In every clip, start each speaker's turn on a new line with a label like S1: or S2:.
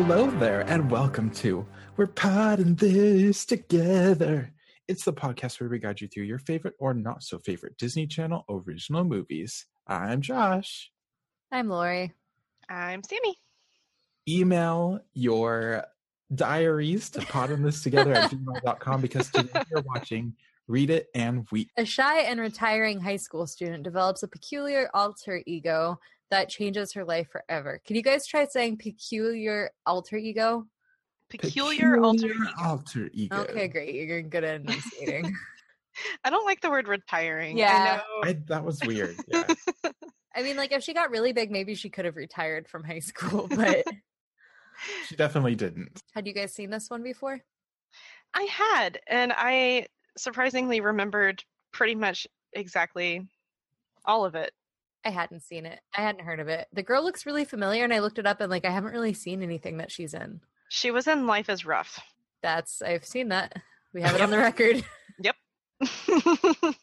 S1: Hello there, and welcome to We're Potting This Together. It's the podcast where we guide you through your favorite or not so favorite Disney Channel original movies. I'm Josh.
S2: I'm Lori.
S3: I'm Sammy.
S1: Email your diaries to potting this together at gmail.com because today you're watching Read It and Weep.
S2: A shy and retiring high school student develops a peculiar alter ego that changes her life forever. Can you guys try saying peculiar alter ego?
S3: Peculiar, alter ego.
S1: alter ego.
S2: Okay, great. You're good at enunciating.
S3: I don't like the word retiring.
S2: Yeah.
S3: I know.
S1: I, that was weird. Yeah.
S2: I mean, like if she got really big, maybe she could have retired from high school. But
S1: she definitely didn't.
S2: had you guys seen this one before?
S3: I had, and I surprisingly remembered pretty much exactly all of it.
S2: I hadn't seen it. I hadn't heard of it. The girl looks really familiar, and I looked it up, and like I haven't really seen anything that she's in.
S3: She was in Life is Ruff.
S2: That's I've seen that. We have it on the record. Yep.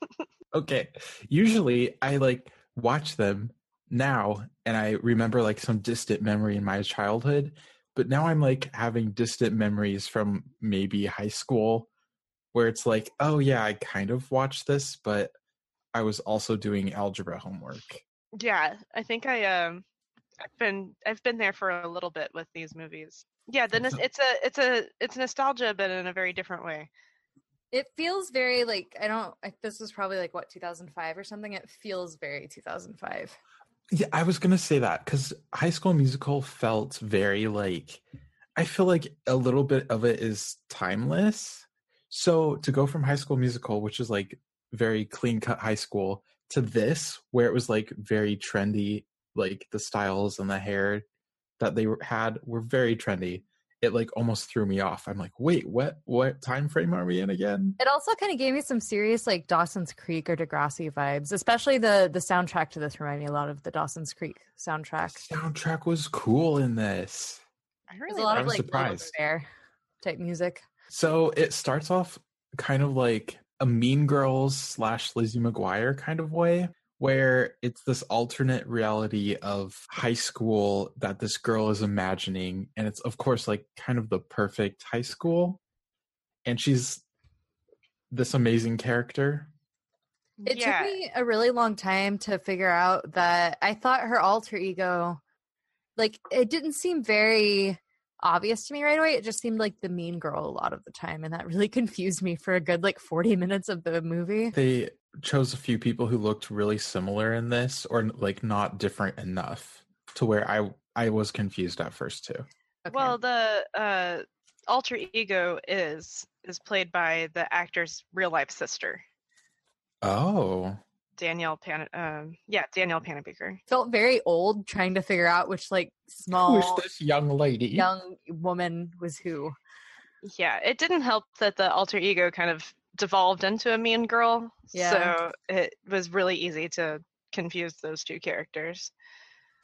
S1: okay. Usually I like watch them now and I remember like some distant memory in my childhood, but now I'm like having distant memories from maybe high school where it's like, oh yeah, I kind of watched this, but I was also doing algebra homework.
S3: yeah, I think I um I've been I've been there for a little bit with these movies. Yeah, the nos- it's a it's a it's nostalgia, but in a very different way.
S2: It feels very like I don't. I, this was probably like what 2005 or something. It feels very 2005.
S1: Yeah, I was gonna say that because High School Musical felt very like I feel like a little bit of it is timeless. So to go from High School Musical, which is like very clean cut high school, to this where it was like very trendy, like the styles and the hair that they had were very trendy. It like almost threw me off. I'm like, wait, what? What time frame are we in again?
S2: It also kind of gave me some serious like Dawson's Creek or Degrassi vibes, especially the the soundtrack to this reminded me a lot of the Dawson's Creek soundtrack.
S1: Soundtrack was cool in this.
S3: I
S2: There's
S3: really
S2: a lot of like
S1: surprised.
S2: Bear type music.
S1: So it starts off kind of like a Mean Girls slash Lizzie McGuire kind of way, where it's this alternate reality of high school that this girl is imagining. And it's, of course, like kind of the perfect high school. And she's this amazing character.
S2: It
S3: yeah.
S2: took me a really long time to figure out that I thought her alter ego, like, it didn't seem very obvious to me right away. It just seemed like the mean girl a lot of the time. And that really confused me for a good like 40 minutes of the movie.
S1: They chose a few people who looked really similar in this, or like not different enough to where I I was confused at first too.
S2: Okay.
S3: Well, the uh, alter ego is is played by the actor's real life sister,
S1: Oh,
S3: Danielle Pan. Um, yeah, Danielle Panabaker.
S2: felt very old trying to figure out which like
S1: who's
S2: small
S1: this young lady?
S2: young woman was who.
S3: Yeah, it didn't help that the alter ego kind of devolved into a mean girl.
S2: Yeah.
S3: So it was really easy to confuse those two characters.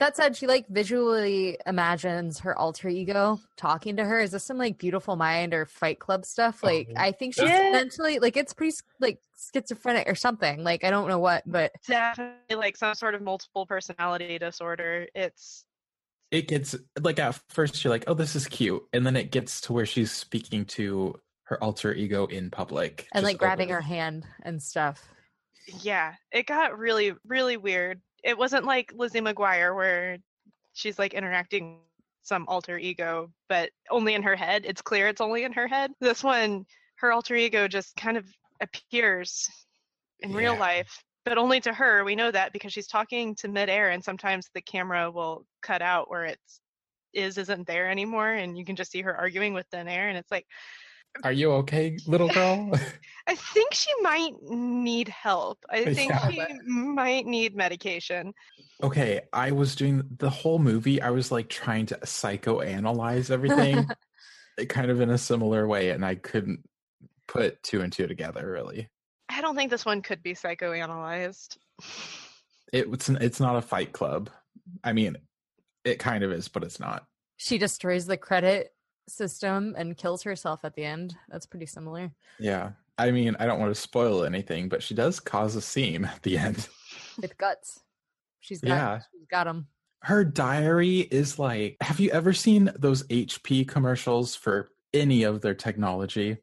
S2: That said, she like visually imagines her alter ego talking to her. Is this some like beautiful mind or fight club stuff? Oh, like
S1: Oh,
S2: I think she's
S3: Yeah.
S2: mentally like it's pretty like schizophrenic or something. Like I don't know what, but
S3: Definitely like some sort of multiple personality disorder. It's
S1: it gets like at first you're like, oh, this is cute, and then it gets to where she's speaking to her alter ego in public
S2: and like grabbing
S1: over-
S2: her hand and stuff.
S3: yeah, it got really, really weird. It wasn't like Lizzie McGuire where she's like interacting some alter ego, but only in her head. It's clear it's only in her head. This one, her alter ego just kind of appears in real life, but only to her. We know that because she's talking to midair, and sometimes the camera will cut out where it's is isn't there anymore, and you can just see her arguing with thin air, and it's like
S1: Are you okay, little girl?
S3: I think she might need help. I think
S1: Yeah.
S3: she might need medication.
S1: okay, I was doing the whole movie. I was like trying to psychoanalyze everything, eh, kind of in a similar way, and I couldn't put two and two together. Really,
S3: I don't think this one could be psychoanalyzed.
S1: it, it's it's not a Fight Club. I mean, it kind of is, but it's not.
S2: She destroys the credit system and kills herself at the end. That's pretty similar.
S1: Yeah, I mean, I don't want to spoil anything, but she does cause a scene at the end.
S2: With guts. She's got
S1: Yeah.
S2: she's got them.
S1: her diary is like have you ever seen those HP commercials for any of their technology?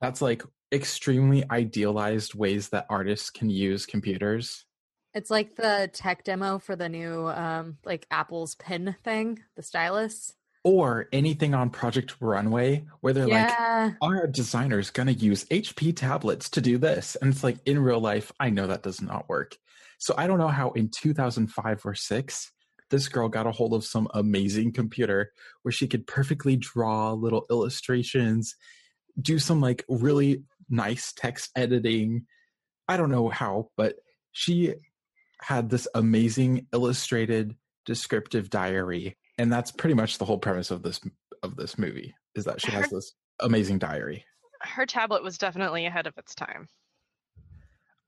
S1: That's like extremely idealized ways that artists can use computers.
S2: It's like the tech demo for the new um like Apple's pen thing, the stylus.
S1: Or anything on Project Runway where they're like,
S2: yeah.
S1: our designer's gonna use HP tablets to do this. And it's like in real life, I know that does not work. So I don't know how in 2005 or 6 this girl got a hold of some amazing computer where she could perfectly draw little illustrations, do some like really nice text editing. I don't know how, but she had this amazing illustrated descriptive diary and that's pretty much the whole premise of this of this movie is that she has this amazing diary.
S3: Her tablet was definitely ahead of its time.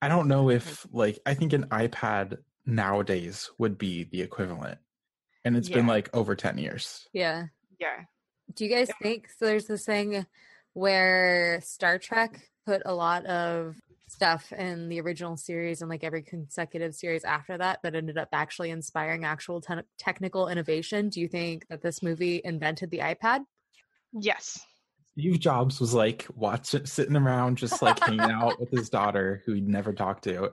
S1: I don't know if like I think an iPad nowadays would be the equivalent. And it's been like over 10 years.
S2: Yeah.
S3: Yeah.
S2: Do you guys think so? There's this thing where Star Trek put a lot of stuff in the original series and like every consecutive series after that that ended up actually inspiring actual te- technical innovation. Do you think that this movie invented the iPad?
S3: Yes.
S1: Steve Jobs was like watching sitting around just like hanging out with his daughter who he'd never talked to.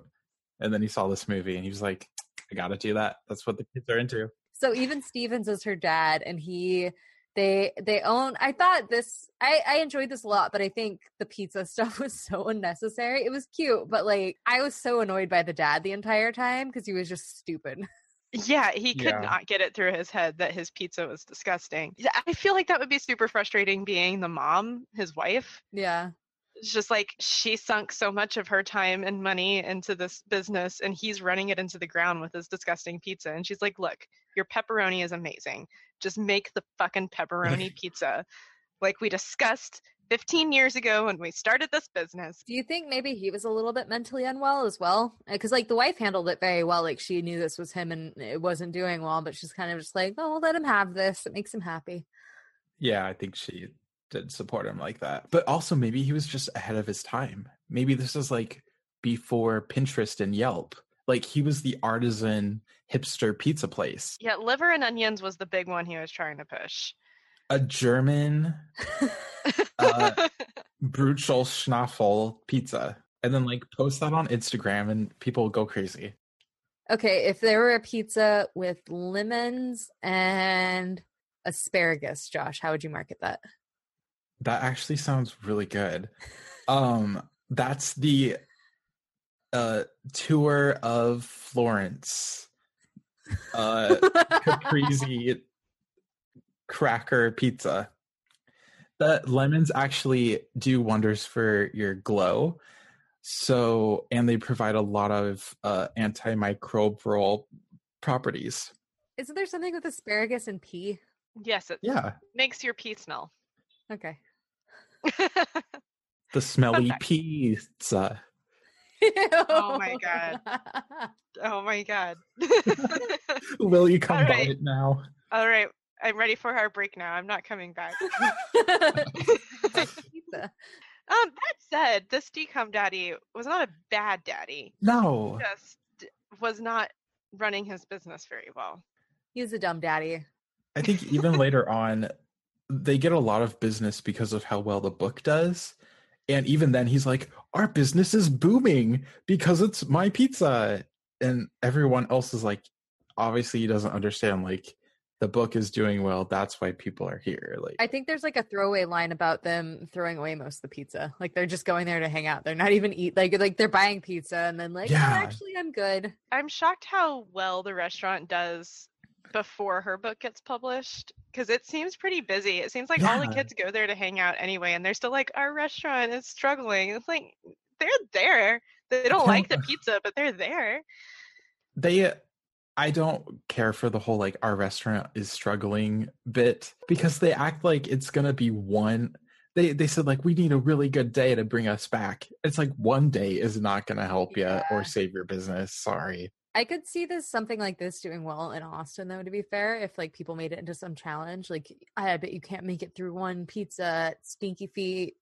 S1: And then he saw this movie and he was like, I gotta do that. That's what the kids are into.
S2: So even Stevens is her dad, and he they they own. I thought this. I I enjoyed this a lot, but I think the pizza stuff was so unnecessary. It was cute, but like I was so annoyed by the dad the entire time because he was just stupid.
S3: Yeah, he could
S1: Yeah.
S3: not get it through his head that his pizza was disgusting. Yeah, I feel like that would be super frustrating being the mom, his wife.
S2: Yeah.
S3: It's just like she sunk so much of her time and money into this business and he's running it into the ground with his disgusting pizza. And she's like, Look, your pepperoni is amazing. Just make the fucking pepperoni pizza. Like we discussed 15 years ago when we started this business.
S2: Do you think maybe he was a little bit mentally unwell as well? Eh, because like the wife handled it very well. Like she knew this was him and it wasn't doing well, but she's kind of just like, oh, let him have this. It makes him happy.
S1: Yeah, I think she did support him like that. But also maybe he was just ahead of his time. Maybe this is like before Pinterest and Yelp. Like he was the artisan hipster pizza place.
S3: Yeah, liver and onions was the big one he was trying to push.
S1: A German Uh, Brutschel Schnaffel pizza. And then like post that on Instagram and people go crazy.
S2: Okay, if there were a pizza with lemons and asparagus, Josh, how would you market that?
S1: That actually sounds really good. Um that's the uh tour of Florence. Uh caprese cracker pizza. The lemons actually do wonders for your glow. So and they provide a lot of uh antimicrobial properties.
S2: Isn't there something with asparagus and pea?
S3: yes, it
S1: Yeah.
S3: makes your pee smell.
S2: Okay.
S1: The smelly
S3: fact.
S1: pizza.
S3: Oh my God. oh my god.
S1: Will you come
S3: All
S1: buy it now?
S3: All right, I'm ready for our break now. I'm not coming back.
S2: Pizza.
S3: Um, that said, this DCom daddy was not a bad daddy.
S1: No.
S3: Just was not running his business very well.
S2: He's a dumb daddy.
S1: I think even later on, they get a lot of business because of how well the book does. And even then, he's like, Our business is booming because it's my pizza. And everyone else is like, Obviously, he doesn't understand, like, the book is doing well. That's why people are here. Like,
S2: I think there's like a throwaway line about them throwing away most of the pizza. Like they're just going there to hang out. They're not even eat like like they're buying pizza and then like, oh, actually I'm good.
S3: I'm shocked how well the restaurant does before her book gets published because it seems pretty busy. It seems like all the kids go there to hang out anyway, and they're still like, our restaurant is struggling. It's like they're there. They don't like the pizza, but they're there.
S1: they uh, i don't care for the whole like our restaurant is struggling bit because they act like it's gonna be one they they said like we need a really good day to bring us back it's like one day is not gonna help you or save your business sorry
S2: I could see this something like this doing well in Austin though, to be fair, if like people made it into some challenge. Like I bet you can't make it through one pizza at Stinky Feet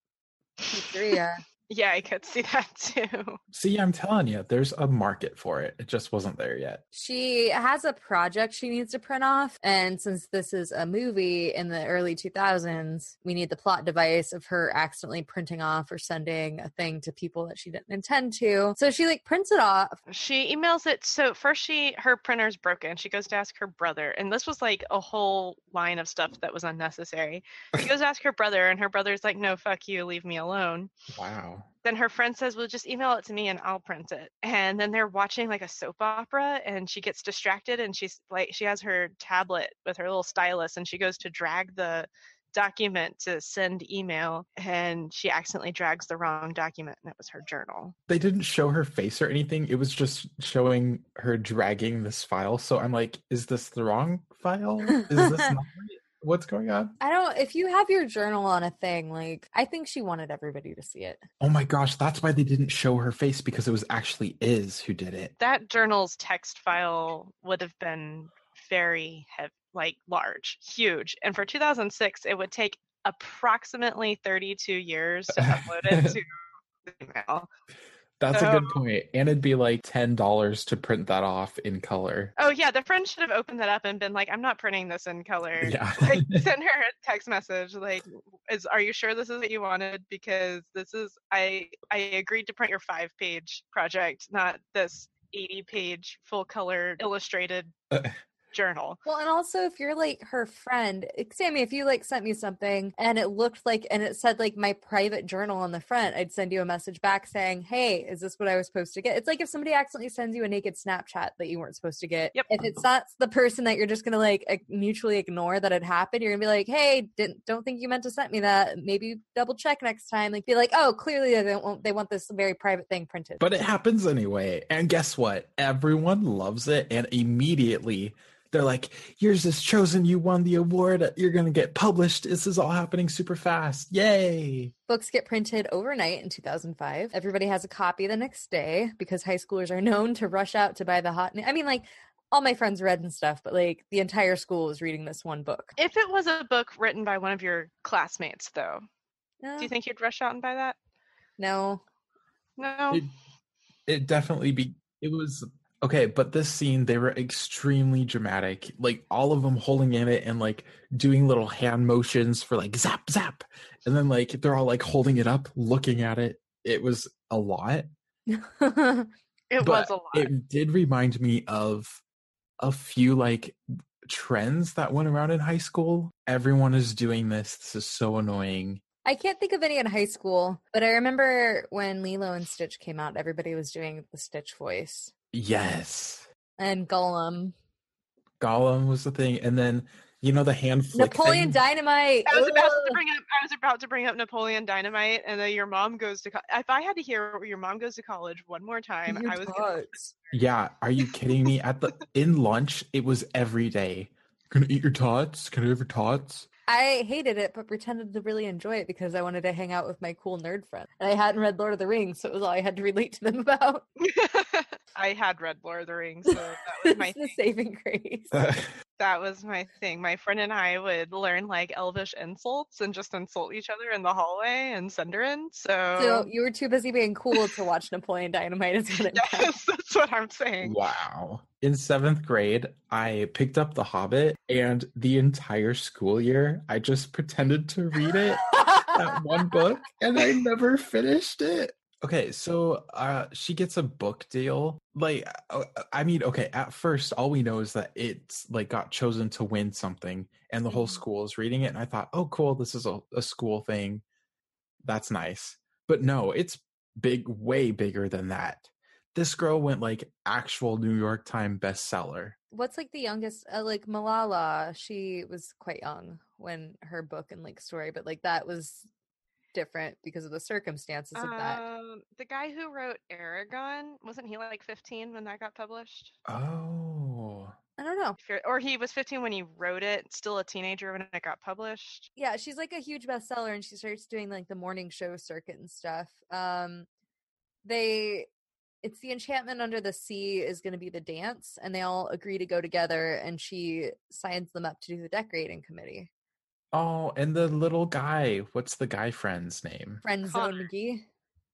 S2: Pizzeria.
S3: Yeah, I could see that too.
S1: See, I'm telling you, there's a market for it. It just wasn't there yet.
S2: She has a project she needs to print off. And since this is a movie in the early 2000s, we need the plot device of her accidentally printing off or sending a thing to people that she didn't intend to. So she like prints it off.
S3: She emails it. So first, she her printer's broken. She goes to ask her brother, and this was like a whole line of stuff that was unnecessary. She goes to ask her brother, and her brother's like, "No, fuck you, leave me alone."
S1: Wow.
S3: Then her friend says, Well, just email it to me and I'll print it. And then they're watching like a soap opera and she gets distracted and she's like, she has her tablet with her little stylus and she goes to drag the document to send email and she accidentally drags the wrong document and it was her journal.
S1: They didn't show her face or anything. It was just showing her dragging this file. So I'm like, is this the wrong file? Is this not right? What's going on?
S2: I don't, if you have your journal on a thing, like, I think she wanted everybody to see it.
S1: Oh my gosh, that's why they didn't show her face because it was actually Iz who did it.
S3: That journal's text file would have been very heavy, like large, huge. And for 2006, it would take approximately 32 years to upload it to the email.
S1: That's a good point. And it'd be like $10 to print that off in color.
S3: Oh yeah, the friend should have opened that up and been like, "I'm not printing this in color."
S1: Yeah.
S3: Like, send her a text message like, "Is are you sure this is what you wanted? Because this is I I agreed to print your five page project, not this 80 page full color illustrated
S1: Uh.
S3: journal."
S2: Well, and also if you're like her friend, eh, Sammy, if you like sent me something and it looked like and it said like my private journal on the front, I'd send you a message back saying, "Hey, is this what I was supposed to get?" It's like if somebody accidentally sends you a naked Snapchat that you weren't supposed to get.
S3: Yep.
S2: If it's not the person that you're just gonna like mutually ignore that it happened, you're gonna be like, "Hey, didn't don't think you meant to send me that. Maybe double check next time." Like be like, "Oh, clearly they don't want they want this very private thing printed."
S1: But it happens anyway. And guess what? Everyone loves it. And immediately they're like, yours is chosen. You won the award. You're going to get published. This is all happening super fast. Yay.
S2: Books get printed overnight in 2005. Everybody has a copy the next day because high schoolers are known to rush out to buy the hot. I mean, like all my friends read and stuff, but like the entire school was reading this one book.
S3: If it was a book written by one of your classmates, though,
S2: No,
S3: do you think you'd rush out and buy that?
S2: no.
S3: No.
S1: It, it definitely be, it was okay. But this scene, they were extremely dramatic. Like all of them holding in it and like doing little hand motions for like zap, zap. And then like they're all like holding it up, looking at it. It was a lot.
S3: it was a lot.
S1: It did remind me of a few like trends that went around in high school. Everyone is doing this. This is so annoying.
S2: I can't think of any in high school, but I remember when Lilo and Stitch came out, everybody was doing the Stitch voice
S1: Yes.
S2: and Gollum.
S1: Gollum was the thing. And then, you know, the hand flick
S2: Napoleon
S1: thing?
S2: Dynamite.
S3: I was about to bring up. I was about to bring up Napoleon Dynamite, and then your mom goes to. Co- if I had to hear your mom goes to college one more time,
S2: Your
S3: I was. Gonna.
S1: Yeah. Are you kidding me? At the in lunch, it was every day. Gonna eat your tots? Can I have your tots?
S2: I hated it, but pretended to really enjoy it because I wanted to hang out with my cool nerd friends. And I hadn't read Lord of the Rings, so it was all I had to relate to them about.
S3: I had read Lord of the Rings, so that was my
S2: the saving grace.
S3: that was my thing. My friend and I would learn like Elvish insults and just insult each other in the hallway and send in. So,
S2: So you were too busy being cool to watch Napoleon Dynamite. Is what it
S3: yes, that's what I'm saying.
S1: Wow. In seventh grade, I picked up The Hobbit, and the entire school year, I just pretended to read it. that one book and I never finished it. Okay, so uh she gets a book deal. Like uh, I mean, okay, at first all we know is that it's like got chosen to win something and the whole
S2: Mhm.
S1: school is reading it and I thought, "Oh cool, this is a, a school thing. That's nice." But no, it's big way bigger than that. This girl went like actual New York Times bestseller.
S2: What's like the youngest? Uh, like Malala, she was quite young when her book and like story, but like that was different because of the circumstances of that.
S3: Um, the guy who wrote Eragon wasn't he like 15 when that got published?
S1: Oh.
S2: I don't know.
S3: Or he was 15 when he wrote it, still a teenager when it got published.
S2: Yeah, she's like a huge bestseller, and she starts doing like the morning show circuit and stuff. Um, they, it's the Enchantment Under the Sea is going to be the dance, and they all agree to go together, and she signs them up to do the decorating committee.
S1: Oh, and the little guy, what's the guy friend's name?
S2: Friend Zone
S3: Connor.
S2: McGee.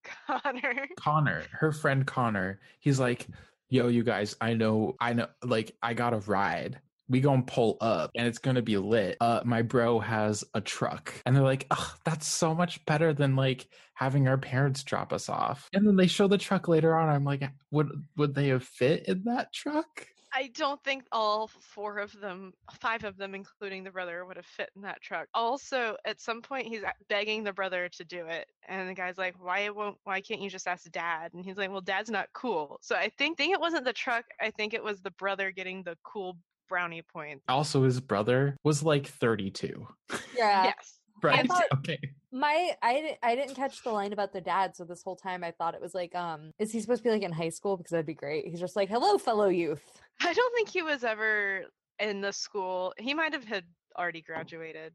S3: Connor.
S1: Connor, her friend Connor, he's like, "Yo, you guys, I know, I know, like, I got a ride. We gonna pull up, and it's gonna be lit. Uh, my bro has a truck, and they're like, "Oh, that's so much better than like having our parents drop us off." And then they show the truck later on. I'm like, would would they have fit in that truck?
S3: I don't think all four of them, five of them, including the brother, would have fit in that truck. Also, at some point, he's begging the brother to do it, and the guy's like, "Why won't? Why can't you just ask dad?" And he's like, "Well, dad's not cool." So I think, think it wasn't the truck. I think it was the brother getting the cool brownie points.
S1: Also, his brother was like 32.
S2: Yeah.
S3: Yes.
S1: Right.
S2: thought-
S1: okay.
S2: My I I didn't catch the line about the dad, so this whole time I thought it was like, um, is he supposed to be like in high school? Because that'd be great. He's just like, hello, fellow youth.
S3: I don't think he was ever in the school. He might have had already graduated.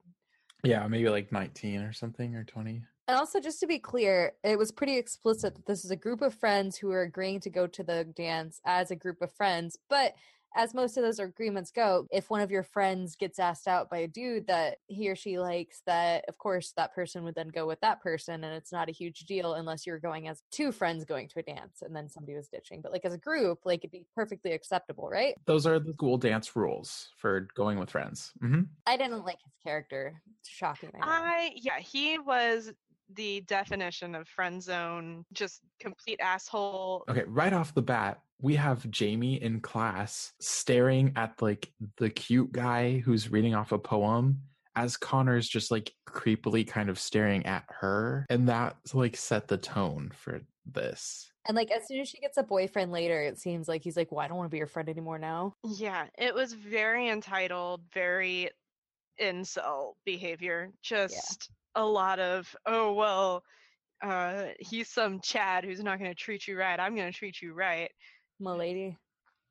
S1: Yeah, maybe like 19 or something or 20.
S2: And also, just to be clear, it was pretty explicit that this is a group of friends who are agreeing to go to the dance as a group of friends. But as most of those agreements go, if one of your friends gets asked out by a dude that he or she likes, that of course that person would then go with that person. And it's not a huge deal unless you're going as two friends going to a dance and then somebody was ditching. But like as a group, like it'd be perfectly acceptable, right?
S1: Those are the school dance rules for going with friends. hmm
S2: I didn't like his character. Shocking. I.
S3: I yeah, he was the definition of friend zone, just complete asshole.
S1: Okay, right off the bat, we have Jamie in class staring at like the cute guy who's reading off a poem as Connor's just like creepily kind of staring at her. And that like set the tone for this.
S2: And like as soon as she gets a boyfriend later, it seems like he's like, "Well, I don't want to be your friend anymore now."
S3: Yeah, it was very entitled, very incel behavior. Just a lot of, oh well, uh, he's some Chad who's not going to treat you right. I'm going to treat you right.
S2: My lady.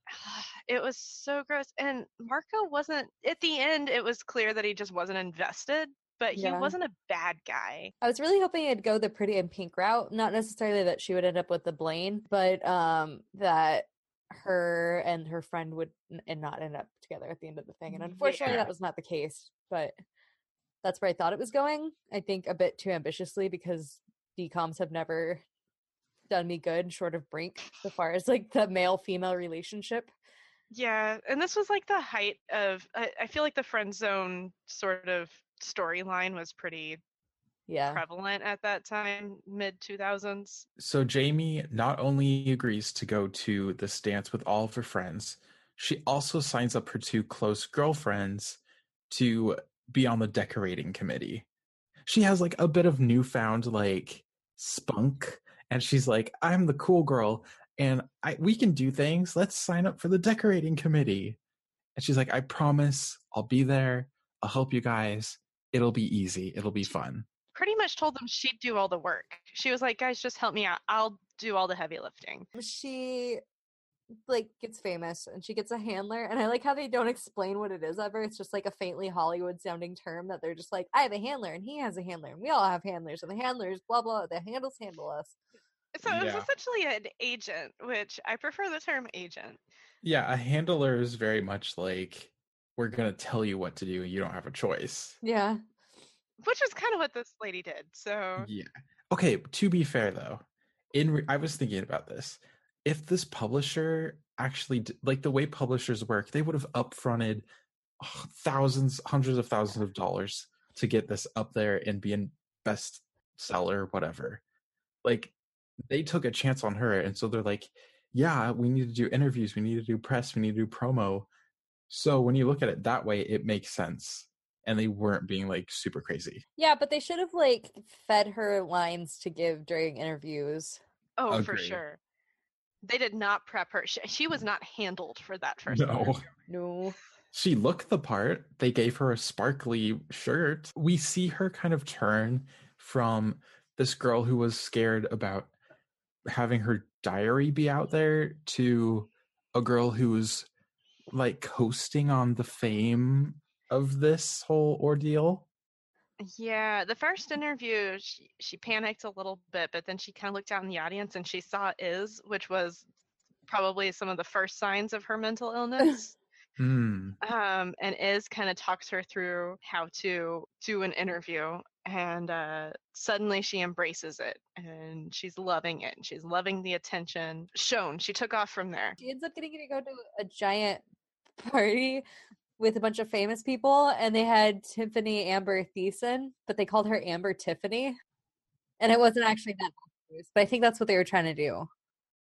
S3: It was so gross. And Marco wasn't. At the end, it was clear that he just wasn't invested. But he
S2: Yeah.
S3: wasn't a bad guy.
S2: I was really hoping it'd go the Pretty in Pink route. Not necessarily that she would end up with the Blane, but um that her and her friend would n- and not end up together at the end of the thing. And unfortunately,
S1: Yeah.
S2: that was not the case. But that's where I thought it was going. I think a bit too ambitiously because DComs have never done me good, short of Brink, so far as like the male female relationship.
S3: Yeah, and this was like the height of. I, I feel like the friend zone sort of storyline was pretty
S2: Yeah.
S3: prevalent at that time, mid 2000s.
S1: So Jamie not only agrees to go to this dance with all of her friends, she also signs up her two close girlfriends to be on the decorating committee. She has like a bit of newfound like spunk and she's like, "I'm the cool girl and I we can do things. Let's sign up for the decorating committee." And she's like, "I promise I'll be there. I'll help you guys. It'll be easy. It'll be fun."
S3: Pretty much told them she'd do all the work. She was like, guys, just help me out. I'll do all the heavy lifting.
S2: Um, she like gets famous and she gets a handler and i like how they don't explain what it is ever it's just like a faintly hollywood sounding term that they're just like i have a handler and he has a handler and we all have handlers and the handlers blah blah the handles handle us
S3: So it was
S1: Yeah.
S3: essentially an agent, which I prefer the term agent.
S1: Yeah, a handler is very much like we're gonna tell you what to do. You don't have a choice.
S2: yeah
S3: Which is kind of what this lady did. So
S1: Yeah. Okay. To be fair, though, in re- I was thinking about this. If this publisher actually d- like the way publishers work, they would have upfronted oh, thousands, hundreds of thousands of dollars to get this up there and be a bestseller, whatever. Like they took a chance on her, and so they're like, "Yeah, we need to do interviews, we need to do press, we need to do promo." So when you look at it that way, it makes sense, and they weren't being like super crazy.
S2: yeah but they should have like fed her lines to give during interviews
S3: Oh, for sure. They did not prep her. She, she was not handled for that first.
S1: No.
S3: interview.
S2: no
S1: She looked the part. They gave her a sparkly shirt. We see her kind of turn from this girl who was scared about having her diary be out there to a girl who's like coasting on the fame of this whole ordeal.
S3: Yeah, the first interview, she, she panicked a little bit, but then she kind of looked out in the audience and she saw Iz, which was probably some of the first signs of her mental illness.
S1: Hmm.
S3: um, and Iz kind of talks her through how to do an interview. And uh, suddenly she embraces it and she's loving it and she's loving the attention shown. She took off from there.
S2: She ends up getting to go to a giant party with a bunch of famous people, and they had Tiffani Amber Thiessen, but they called her Amber Tiffany, and it wasn't actually that. But I think that's what they were trying to do.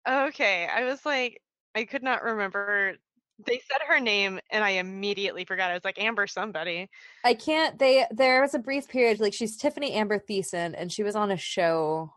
S3: Okay, I was like, I could not remember. They said her name and I immediately forgot. I was like, Amber somebody.
S2: I can't. They there was a brief period like she's Tiffani Amber Thiessen, and she was on a show.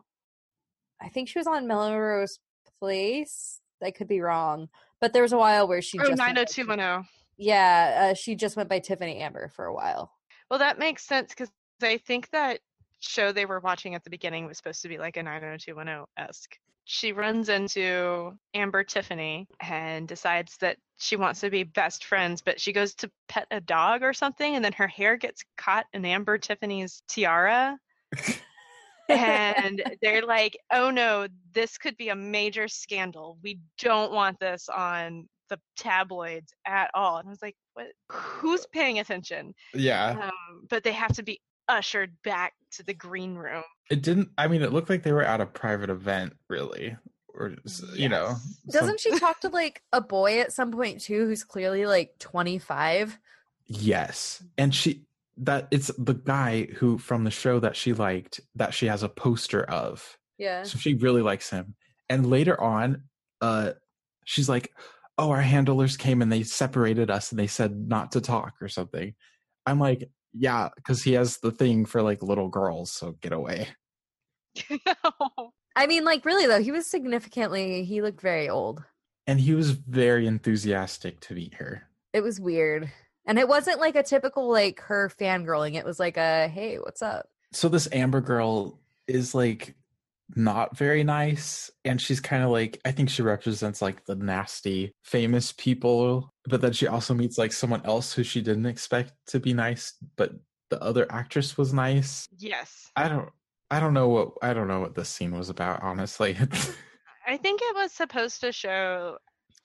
S2: I think she was on Melrose Place. I could be wrong, but there was a while where she
S3: Oh,
S2: just went by-
S3: 90210.
S2: yeah, uh, she just went by Tiffani Amber for a while.
S3: Well, that makes sense because I think that show they were watching at the beginning was supposed to be like a 90210 esque. She runs into Amber Tiffany and decides that she wants to be best friends, but she goes to pet a dog or something, and then her hair gets caught in Amber Tiffany's tiara. and they're like, oh no, this could be a major scandal. We don't want this on the tabloids at all. And I was like, what? Who's paying attention?
S1: Yeah.
S3: Um, but they have to be ushered back to the green room.
S1: It didn't I mean it looked like they were at a private event, really. Or s- you know.
S3: Yes.
S1: some-
S2: Doesn't she talk to like a boy at some point too, who's clearly like twenty five?
S1: Yes. And she that it's the guy who from the show that she liked that she has a poster of.
S2: Yeah.
S1: So she really likes him. And later on, uh she's like, Oh, our handlers came and they separated us and they said not to talk or something. I'm like, yeah, because he has the thing for like little girls, so get away.
S2: I mean, like really though, he was significantly. He looked very old.
S1: And he was very enthusiastic to meet her.
S2: It was weird, and it wasn't like a typical like her fangirling. It was like a hey, what's up?
S1: so this amber girl is like not very nice and she's kind of like i think she represents like the nasty famous people but then she also meets like someone else who she didn't expect to be nice but the other actress was nice
S3: yes.
S1: i don't i don't know what i don't know what this scene was about honestly
S3: I think it was supposed to show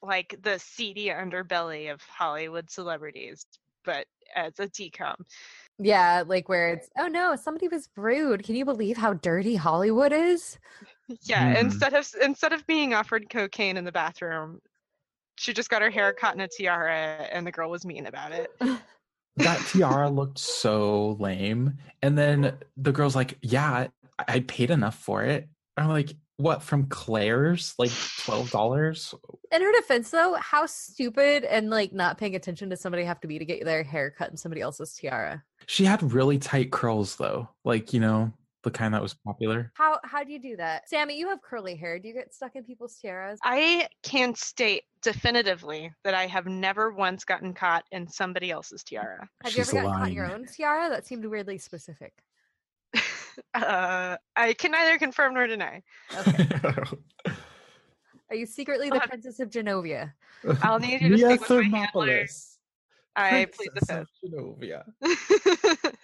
S3: like the seedy underbelly of Hollywood celebrities, but as a DCom.
S2: Yeah, like where it's oh no, somebody was rude. Can you believe how dirty Hollywood is?
S3: Yeah,
S1: Hmm.
S3: instead of instead of being offered cocaine in the bathroom, she just got her hair caught in a tiara and the girl was mean about it.
S1: that tiara looked so lame and then the girl's like yeah i, I paid enough for it i'm like what from claire's like $12
S2: In her defense, though, how stupid and like not paying attention to somebody have to be to get their hair cut in somebody else's tiara?
S1: She had really tight curls though, like you know the kind that was popular.
S2: How how do you do that, Sammy? You have curly hair. Do you get stuck in people's tiaras?
S3: I can state definitively that I have never once gotten caught in somebody else's tiara.
S2: Have you ever gotten caught in your own tiara? That seemed weirdly specific.
S3: Uh, I can neither confirm nor deny.
S2: Okay. Are you secretly the
S3: Uh,
S2: Princess of Genovia?
S3: I'll need you to
S1: Mia
S3: speak with my handler.
S1: Thermopolis,
S3: I plead the
S1: Princess
S3: fifth.
S1: of Genovia.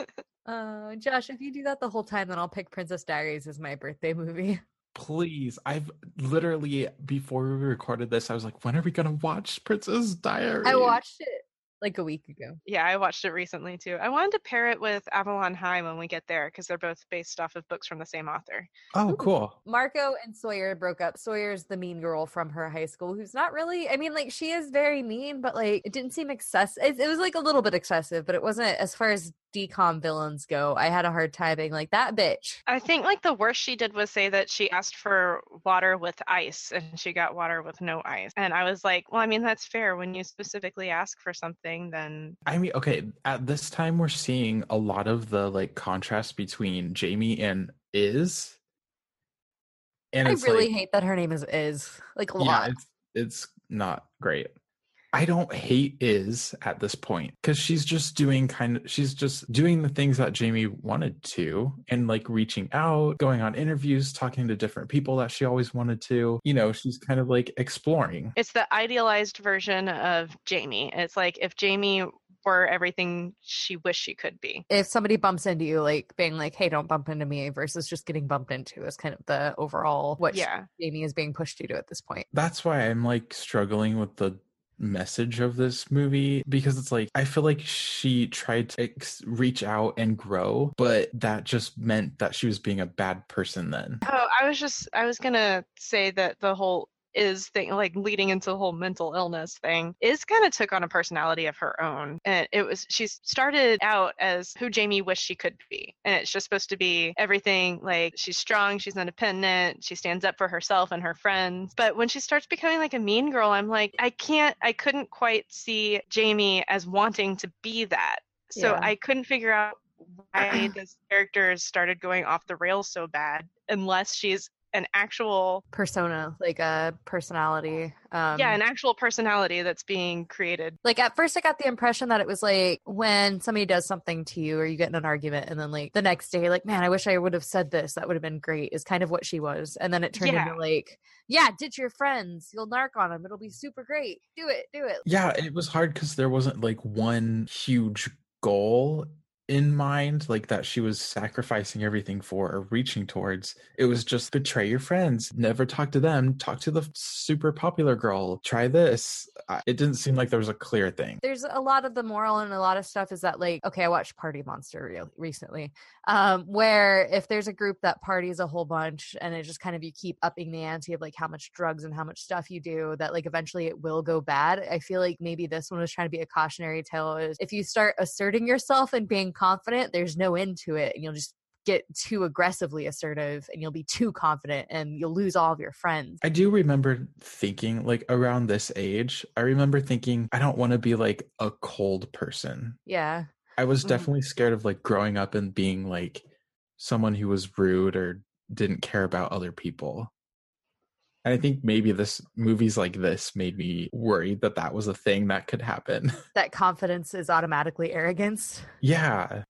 S2: Uh, Josh, if you do that the whole time, then I'll pick Princess Diaries as my birthday movie.
S1: Please, I've literally before we recorded this, I was like, when are we gonna watch Princess Diaries?
S2: I watched it like a week ago.
S3: yeah, I watched it recently too. I wanted to pair it with Avalon High when we get there because they're both based off of books from the same author.
S1: Oh, cool.
S2: Marco and Sawyer broke up. Sawyer's the mean girl from her high school who's not really, I mean, like, she is very mean, but like, it didn't seem excessive. It, it was like a little bit excessive, but it wasn't, as far as DCom villains go, I had a hard time being like, that bitch.
S3: I think like the worst she did was say that she asked for water with ice and she got water with no ice. And I was like, well, I mean, that's fair. When you specifically ask for something, then
S1: I mean, okay, at this time we're seeing a lot of the like contrast between Jamie and Iz. And
S2: I really
S1: like,
S2: hate that her name is Iz. Like, a
S1: yeah,
S2: lot.
S1: it's it's not great. I don't hate Iz at this point because she's just doing kind of she's just doing the things that Jamie wanted to and like reaching out, going on interviews, talking to different people that she always wanted to. You know, she's kind of like exploring.
S3: it's the idealized version of Jamie. It's like if Jamie were everything she wished she could be.
S2: if somebody bumps into you, like being like, "Hey, don't bump into me," versus just getting bumped into is kind of the overall what
S3: Yeah.
S2: Jamie is being pushed to do at this point.
S1: That's why I'm like struggling with the message of this movie because it's like I feel like she tried to ex- reach out and grow, but that just meant that she was being a bad person then.
S3: Oh, I was just I was gonna say that the whole Iz thing like leading into the whole mental illness thing is kind of took on a personality of her own and it was she started out as who jamie wished she could be and it's just supposed to be everything like she's strong she's independent she stands up for herself and her friends but when she starts becoming like a mean girl i'm like i can't i couldn't quite see jamie as wanting to be that so
S2: Yeah.
S3: i couldn't figure out why this character started going off the rails so bad unless she's an actual
S2: persona, like a personality. Um,
S3: yeah an actual personality that's being created.
S2: Like at first I got the impression that it was like when somebody does something to you or you get in an argument and then like the next day like man I wish I would have said this. That would have been great is kind of what she was. And then it turned
S3: Yeah.
S2: into like yeah ditch your friends. You'll narc on them it'll be super great. Do it. Do it.
S1: Yeah, it was hard because there wasn't like one huge goal in mind, like that she was sacrificing everything for or reaching towards. It was just betray your friends, never talk to them, talk to the super popular girl, try this. It didn't seem like there was a clear thing.
S2: there's a lot of the moral and a lot of stuff is that like okay i watched party monster real recently um where if there's a group that parties a whole bunch and it just kind of you keep upping the ante of like how much drugs and how much stuff you do that like eventually it will go bad i feel like maybe this one was trying to be a cautionary tale is if you start asserting yourself and being confident there's no end to it and you'll just get too aggressively assertive and you'll be too confident and you'll lose all of your friends
S1: I do remember thinking, like around this age, I remember thinking, I don't want to be like a cold person.
S2: yeah
S1: I was
S3: Mhm.
S1: definitely scared of like growing up and being like someone who was rude or didn't care about other people. And I think maybe this movies like this made me worried that that was a thing that could happen.
S2: that confidence is automatically arrogance
S1: yeah.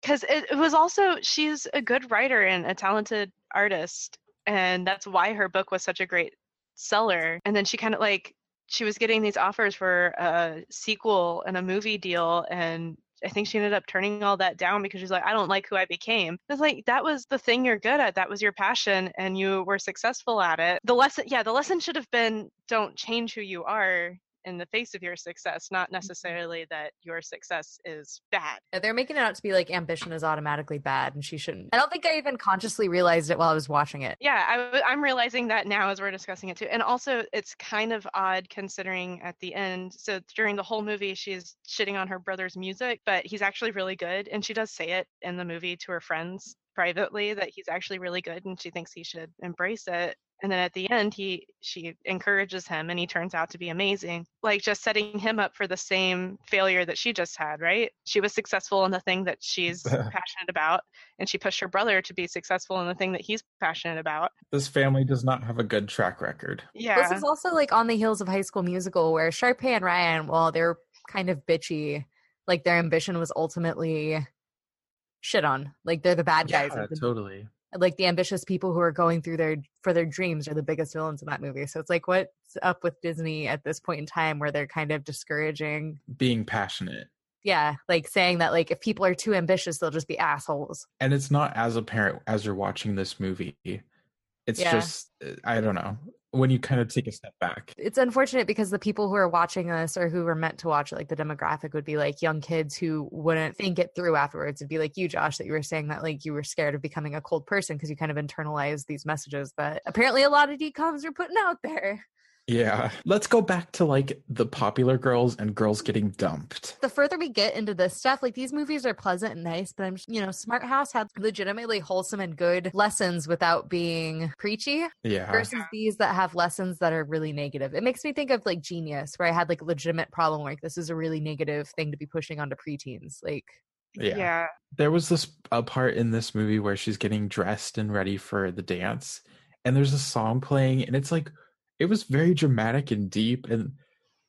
S3: because it, it was also she's a good writer and a talented artist and that's why her book was such a great seller and then she kind of like she was getting these offers for a sequel and a movie deal and I think she ended up turning all that down because she's like, I don't like who I became. It's like that was the thing you're good at. That was your passion and you were successful at it. The lesson yeah, the lesson should have been don't change who you are in the face of your success, not mm-hmm. necessarily that your success is bad.
S2: They're making it out to be like ambition is automatically bad and she shouldn't. I don't think I even consciously realized it while I was watching it.
S3: Yeah, I, w- I'm realizing that now as we're discussing it too. And also, it's kind of odd considering at the end. So during the whole movie, she's shitting on her brother's music, but he's actually really good. And she does say it in the movie to her friends privately that he's actually really good and she thinks he should embrace it. And then at the end, he she encourages him and he turns out to be amazing. Like just setting him up for the same failure that she just had, right? She was successful in the thing that she's passionate about and she pushed her brother to be successful in the thing that he's passionate about.
S1: This family does not have a good track record.
S3: Yeah.
S2: This is also like on the heels of High School Musical, where Sharpay and Ryan, while they're kind of bitchy, like their ambition was ultimately shit on. Like they're the bad guys.
S1: Yeah,
S2: the,
S1: totally.
S2: like the ambitious people who are going through their for their dreams are the biggest villains in that movie. So it's like what's up with Disney at this point in time where they're kind of discouraging
S1: Being passionate.
S2: yeah, like saying that like if people are too ambitious, they'll just be assholes.
S1: And it's not as apparent as you're watching this movie. It's
S2: Yeah.
S1: just, uh, I don't know, when you kind of take a step back.
S2: It's unfortunate because the people who are watching us or who were meant to watch like the demographic would be like young kids who wouldn't think it through afterwards. It'd be like you, Josh, that you were saying that like you were scared of becoming a cold person because you kind of internalized these messages that apparently a lot of DComs are putting out there.
S1: Yeah. Let's go back to like the popular girls and girls getting dumped.
S2: the further we get into this stuff, like these movies are pleasant and nice, but I'm, you know, Smart House had legitimately wholesome and good lessons without being preachy
S1: Yeah.
S2: versus these that have lessons that are really negative. It makes me think of like Genius, where I had like a legitimate problem, like this is a really negative thing to be pushing onto preteens. Like,
S1: Yeah. There was this a part in this movie where she's getting dressed and ready for the dance, and there's a song playing, and it's like it was very dramatic and deep, and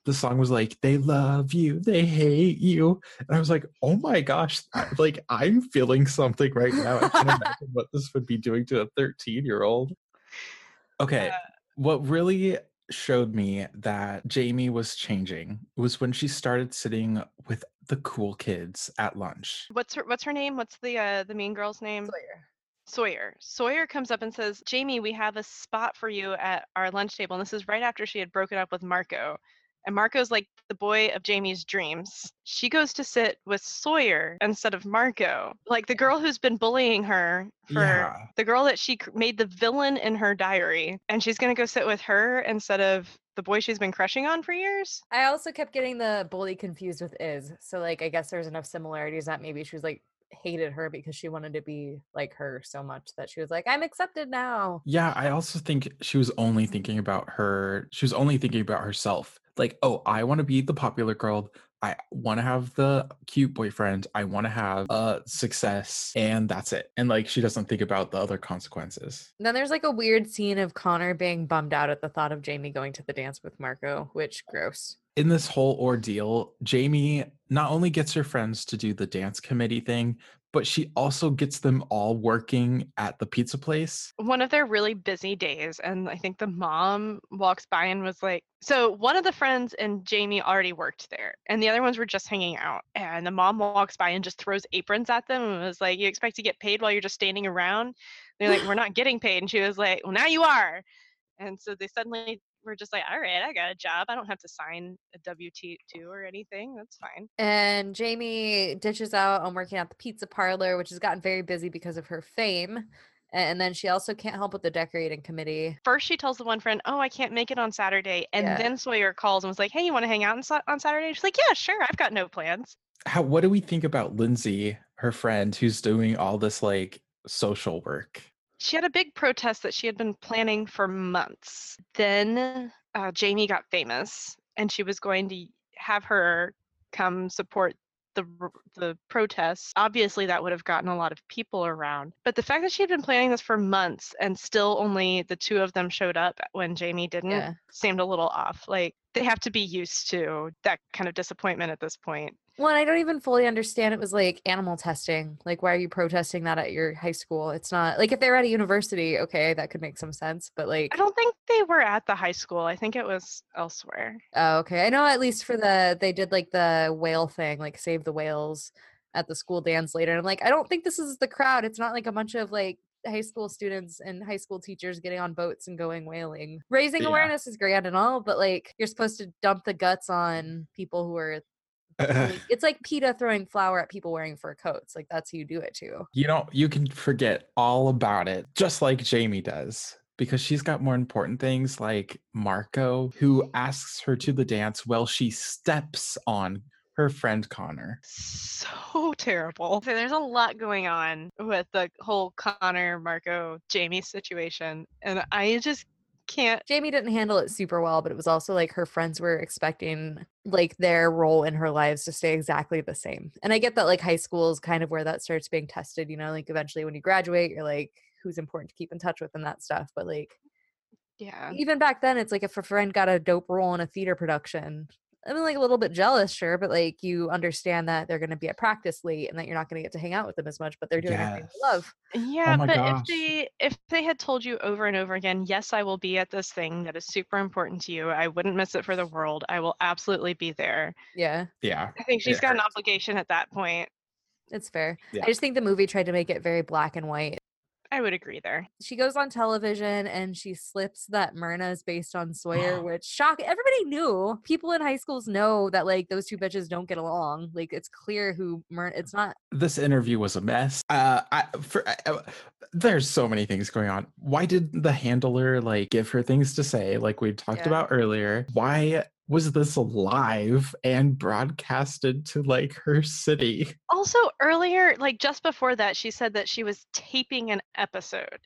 S1: the song was like they love you, they hate you, and I was like, oh my gosh, like I'm feeling something right now. I can't imagine what this would be doing to a 13 year old. Okay,
S3: Uh,
S1: what really showed me that Jamie was changing was when she started sitting with the cool kids at lunch.
S3: what's her What's her name? What's the uh, the mean girl's name? Sawyer. Sawyer Sawyer comes up and says, "Jamie, we have a spot for you at our lunch table." And this is right after she had broken up with Marco. and Marco's like the boy of Jamie's dreams. She goes to sit with Sawyer instead of Marco. Like the girl who's been bullying her for
S1: Yeah.
S3: the girl that she made the villain in her diary, and she's going to go sit with her instead of the boy she's been crushing on for years.
S2: I also kept getting the bully confused with Iz. So like I guess there's enough similarities that maybe she was like hated her because she wanted to be like her so much that she was like, I'm accepted now.
S1: Yeah, I also think she was only thinking about her. She was only thinking about herself. Like, oh, I want to be the popular girl. I want to have the cute boyfriend. I want to have uh success, and that's it. And like, she doesn't think about the other consequences.
S2: Then there's like a weird scene of Connor being bummed out at the thought of Jamie going to the dance with Marco, which gross.
S1: In this whole ordeal, Jamie not only gets her friends to do the dance committee thing, but she also gets them all working at the pizza place.
S3: One of their really busy days, and I think the mom walks by and was like, So one of the friends and Jamie already worked there, and the other ones were just hanging out. And the mom walks by and just throws aprons at them and was like, You expect to get paid while you're just standing around? They're like, We're not getting paid. And she was like, Well, now you are. And so they suddenly were just like, All right, I got a job. I don't have to sign a W 2 or anything. That's fine.
S2: And Jamie ditches out on working at the pizza parlor, which has gotten very busy because of her fame. And then she also can't help with the decorating committee.
S3: First, she tells the one friend, "Oh, I can't make it on Saturday," and
S2: Yeah.
S3: then Sawyer calls and was like, "Hey, you want to hang out on, on Saturday?" She's like, "Yeah, sure. I've got no plans."
S1: How what do we think about Lindsay, her friend, who's doing all this like social work?
S3: She had a big protest that she had been planning for months. Then uh, Jamie got famous, and she was going to have her come support the the protests. Obviously, that would have gotten a lot of people around. But the fact that she had been planning this for months and still only the two of them showed up when Jamie didn't
S2: Yeah.
S3: seemed a little off. Like they have to be used to that kind of disappointment at this point.
S2: Well, I don't even fully understand. It was like animal testing. Like, why are you protesting that at your high school? It's not like if they're at a university, okay, that could make some sense. But like,
S3: I don't think they were at the high school. I think it was elsewhere.
S2: oh, okay, I know at least for the they did like the whale thing, like save the whales at the school dance later. And I'm like, I don't think this is the crowd. It's not like a bunch of like high school students and high school teachers getting on boats and going whaling. Raising
S1: Yeah.
S2: awareness is grand and all, but like you're supposed to dump the guts on people who are. it's like PETA throwing flour at people wearing fur coats. Like that's who you do it to.
S1: you know, you can forget all about it, just like Jamie does, because she's got more important things like Marco, who asks her to the dance while she steps on her friend Connor.
S3: So terrible. So there's a lot going on with the whole Connor, Marco, Jamie situation. And I just can't.
S2: Jamie didn't handle it super well, but it was also like her friends were expecting like their role in her lives to stay exactly the same. And I get that like high school is kind of where that starts being tested, you know, like eventually when you graduate, you're like who's important to keep in touch with and that stuff. But like
S3: Yeah.
S2: even back then it's like if a friend got a dope role in a theater production, I mean like a little bit jealous, sure, but like you understand that they're gonna be at practice late and that you're not gonna get to hang out with them as much, but they're doing their thing they love.
S3: Oh yeah,
S1: my
S3: but
S1: gosh.
S3: if they if they had told you over and over again, yes, I will be at this thing that is super important to you. I wouldn't miss it for the world. I will absolutely be there.
S2: Yeah.
S1: Yeah.
S3: I think she's
S1: It
S3: got an obligation at that point.
S2: It's fair.
S1: Yeah.
S2: I just think the movie tried to make it very black and white.
S3: I would agree there.
S2: she goes on television and she slips that Myrna is based on Sawyer, which shock everybody knew. People in high schools know that like those two bitches don't get along. Like it's clear who Myrna. It's not.
S1: This interview was a mess. Uh, I, for, I, I- there's so many things going on. Why did the handler like give her things to say, like we talked
S2: Yeah.
S1: about earlier? Why was this live and broadcasted to like her city?
S3: Also, earlier, like just before that, she said that she was taping an episode,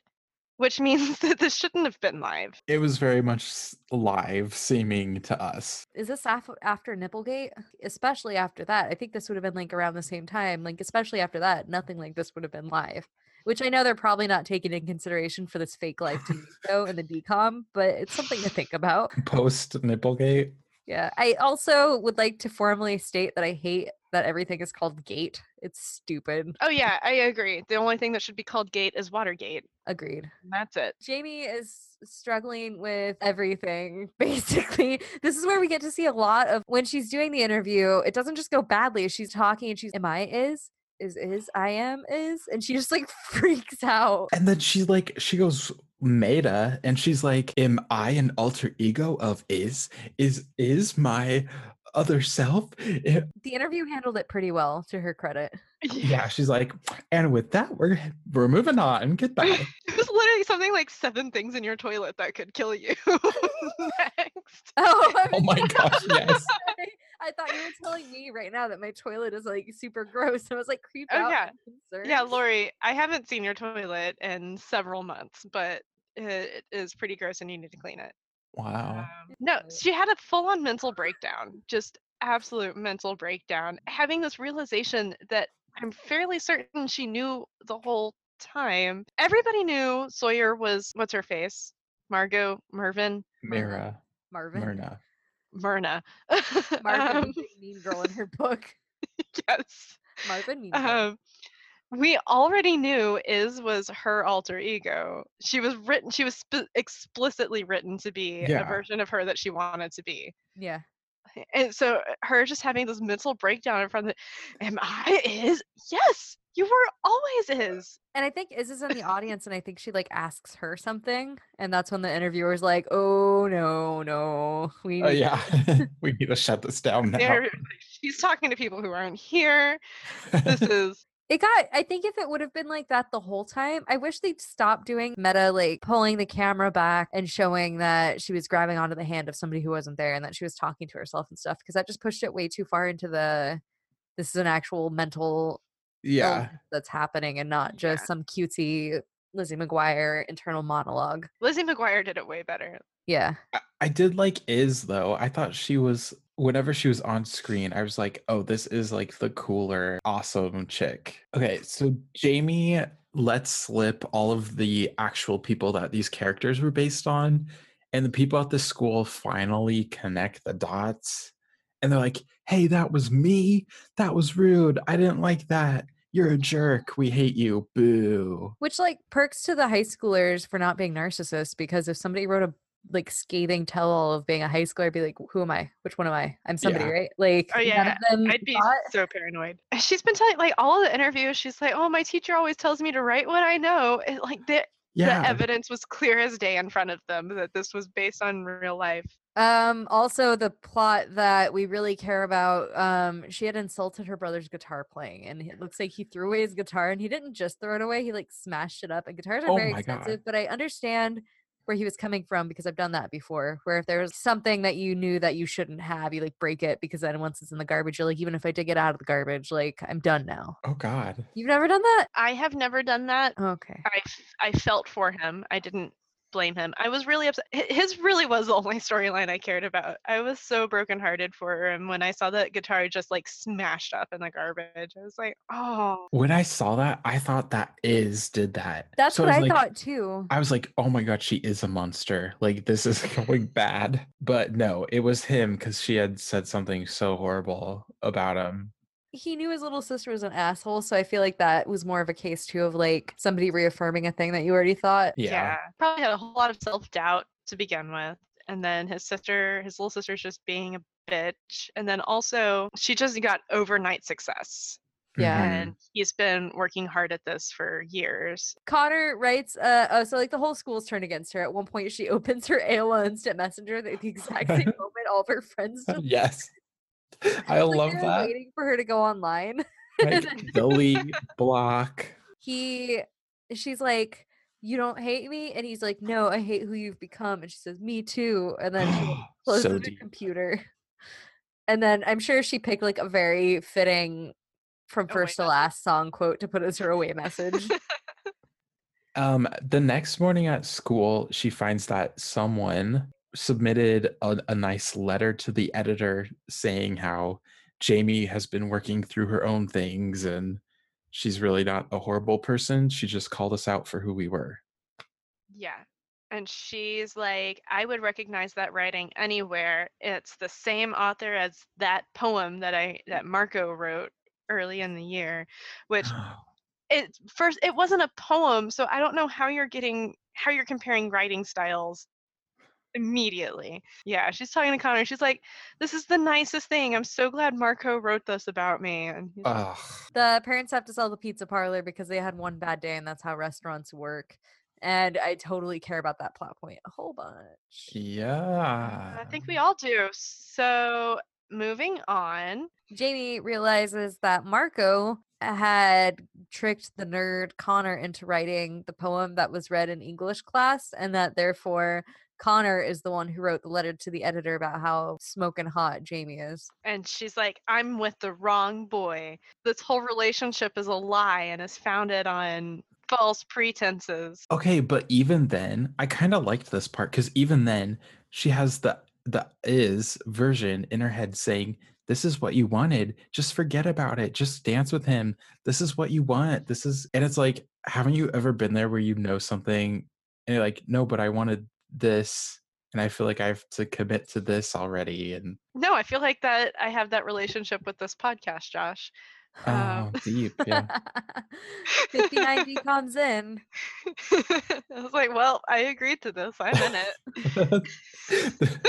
S3: which means that this shouldn't have been live.
S1: It was very much live seeming to us.
S2: Is this af- after Nipplegate? Especially after that, I think this would have been like around the same time. Like especially after that, nothing like this would have been live. Which I know they're probably not taking in consideration for this fake live TV show in the DCom, but it's something to think about.
S1: Post Nipplegate.
S2: Yeah. I also would like to formally state that I hate that everything is called gate. It's stupid.
S3: Oh yeah, I agree. The only thing that should be called Gate is Watergate.
S2: Agreed.
S3: and That's it.
S2: Jamie is struggling with everything, basically. This is where we get to see a lot of when she's doing the interview, it doesn't just go badly. She's talking and she's, Am I is? Is is I am is? And she just like freaks out.
S1: And then she like she goes Maida and she's like, Am I an alter ego of Iz? Is is my other self? Eh,
S2: The interview handled it pretty well, to her credit.
S1: Yeah, she's like, and with that, we're we're moving on. Goodbye.
S3: It was literally something like seven things in your toilet that could kill you. Next.
S2: Oh, I
S1: oh my gosh, yes.
S2: I thought you were telling me right now that my toilet is like super gross. I was like creeped
S3: Oh,
S2: out.
S3: yeah. Yeah, Lori, I haven't seen your toilet in several months, but it is pretty gross and you need to clean it.
S1: Wow.
S3: Um, no, she had a full on mental breakdown, just absolute mental breakdown, having this realization that I'm fairly certain she knew the whole time. Everybody knew Sawyer was what's her face? Margot, Mervin,
S1: Mira,
S2: Marvin.
S1: Myrna.
S3: Myrna.
S2: Marvin,
S3: Um,
S2: mean girl in her book.
S3: yes.
S2: Marvin mean girl.
S3: Um, we already knew Iz was her alter ego. She was written. She was spe- explicitly written to be
S1: Yeah.
S3: a version of her that she wanted to be.
S2: yeah.
S3: And so uh, her just having this mental breakdown in front of the, am I Iz? Yes, you were always Iz.
S2: And I think Iz is in the audience, and I think she like asks her something, and that's when the interviewer's like, "Oh no, no, we
S1: Oh
S2: need
S1: yeah, we need to shut this down now.
S3: They're- She's talking to people who aren't here. This is
S2: It got. I think if it would have been like that the whole time, I wish they'd stop doing meta, like pulling the camera back and showing that she was grabbing onto the hand of somebody who wasn't there and that she was talking to herself and stuff. Because that just pushed it way too far into the. This is an actual mental
S1: yeah,
S2: that's happening and not just
S3: Yeah.
S2: some cutesy Lizzie McGuire internal monologue.
S3: Lizzie McGuire did it way better.
S2: Yeah.
S1: I, I did like Iz though. I thought she was whenever she was on screen, I was like, oh, this is like the cooler, awesome chick. Okay, so Jamie lets slip all of the actual people that these characters were based on, and the people at the school finally connect the dots. And they're like, hey, that was me. That was rude. I didn't like that. You're a jerk. We hate you. Boo.
S2: Which like perks to the high schoolers for not being narcissists because if somebody wrote a like scathing tell all of being a high schooler, I'd be like, who am I? Which one am I? I'm somebody,
S1: Yeah.
S2: right? Like
S3: Oh
S2: none
S3: yeah,
S2: of them
S3: I'd be
S2: thought-
S3: so paranoid. She's been telling like all of the interviews. She's like, "Oh, my teacher always tells me to write what I know." And, like the
S1: Yeah.
S3: the evidence was clear as day in front of them that this was based on real life.
S2: Um, also the plot that we really care about, um, she had insulted her brother's guitar playing, and it looks like he threw away his guitar and he didn't just throw it away, he like smashed it up. And guitars are
S1: Oh
S2: very
S1: my God.
S2: expensive, but I understand where he was coming from because I've done that before. Where if there was something that you knew that you shouldn't have, you like break it because then once it's in the garbage, you're like, even if I dig it out of the garbage, like I'm done now.
S1: oh God.
S2: You've never done that?
S3: I have never done that.
S2: Okay.
S3: I, I felt for him. I didn't blame him. I was really upset. His really was the only storyline I cared about. I was so brokenhearted for him when I saw that guitar just like smashed up in the garbage. I was like, oh,
S1: When I saw that, I thought that is did that.
S2: That's
S1: So
S2: what
S1: was
S2: I
S1: like-
S2: thought too.
S1: I was like, oh my god, she is a monster. Like this is going bad. But no, it was him because she had said something so horrible about him.
S2: He knew his little sister was an asshole, so I feel like that was more of a case too of like somebody reaffirming a thing that you already thought.
S1: Yeah.
S3: Probably had a whole lot of self doubt to begin with. And then his sister, his little sister's just being a bitch. And then also, she just got overnight success.
S2: Yeah.
S3: And he's been working hard at this for years.
S2: Connor writes, uh, oh, so like the whole school's turned against her. At one point, she opens her AOL Instant Messenger at the exact same moment all of her friends.
S1: Yes. I
S2: like,
S1: love
S2: they're
S1: that.
S2: Waiting for her to go online.
S1: Like delete, block.
S2: he, she's like, "You don't hate me," and he's like, "No, I hate who you've become." And she says, "Me too." And then she like, closes
S1: so
S2: the
S1: deep.
S2: computer. And then I'm sure she picked like a very fitting from
S3: Away
S2: first to
S3: message.
S2: last song quote to put as her away message.
S1: Um, the next morning at school, she finds that someone submitted a, a nice letter to the editor saying how Jamie has been working through her own things and she's really not a horrible person. She just called us out for who we were.
S3: Yeah. And she's like, I would recognize that writing anywhere. It's the same author as that poem that I that Marco wrote early in the year, which it first it wasn't a poem, so I don't know how you're getting how you're comparing writing styles immediately. Yeah, she's talking to Connor. She's like, "This is the nicest thing. I'm so glad Marco wrote this about me." And like,
S1: Ugh.
S2: the parents have to sell the pizza parlor because they had one bad day, and that's how restaurants work. And I totally care about that plot point a whole bunch.
S1: Yeah.
S3: I think we all do. So moving on.
S2: Jamie realizes that Marco had tricked the nerd Connor into writing the poem that was read in English class, and that therefore Connor Iz the one who wrote the letter to the editor about how smoking hot Jamie is.
S3: And she's like, I'm with the wrong boy. This whole relationship is a lie and is founded on false pretenses.
S1: Okay, but even then, I kind of liked this part because even then, she has the the is version in her head saying, "This is what you wanted. Just forget about it. Just dance with him. This is what you want. This is." And it's like, haven't you ever been there where you know something and you're like, "No, but I wanted this." And I feel like I have to commit to this already. And
S3: No, I feel like that I have that relationship with this podcast, Josh.
S1: oh,
S3: Um,
S1: deep, yeah.
S2: 59D comes in.
S3: I was like, well, I agreed to this. I'm in it.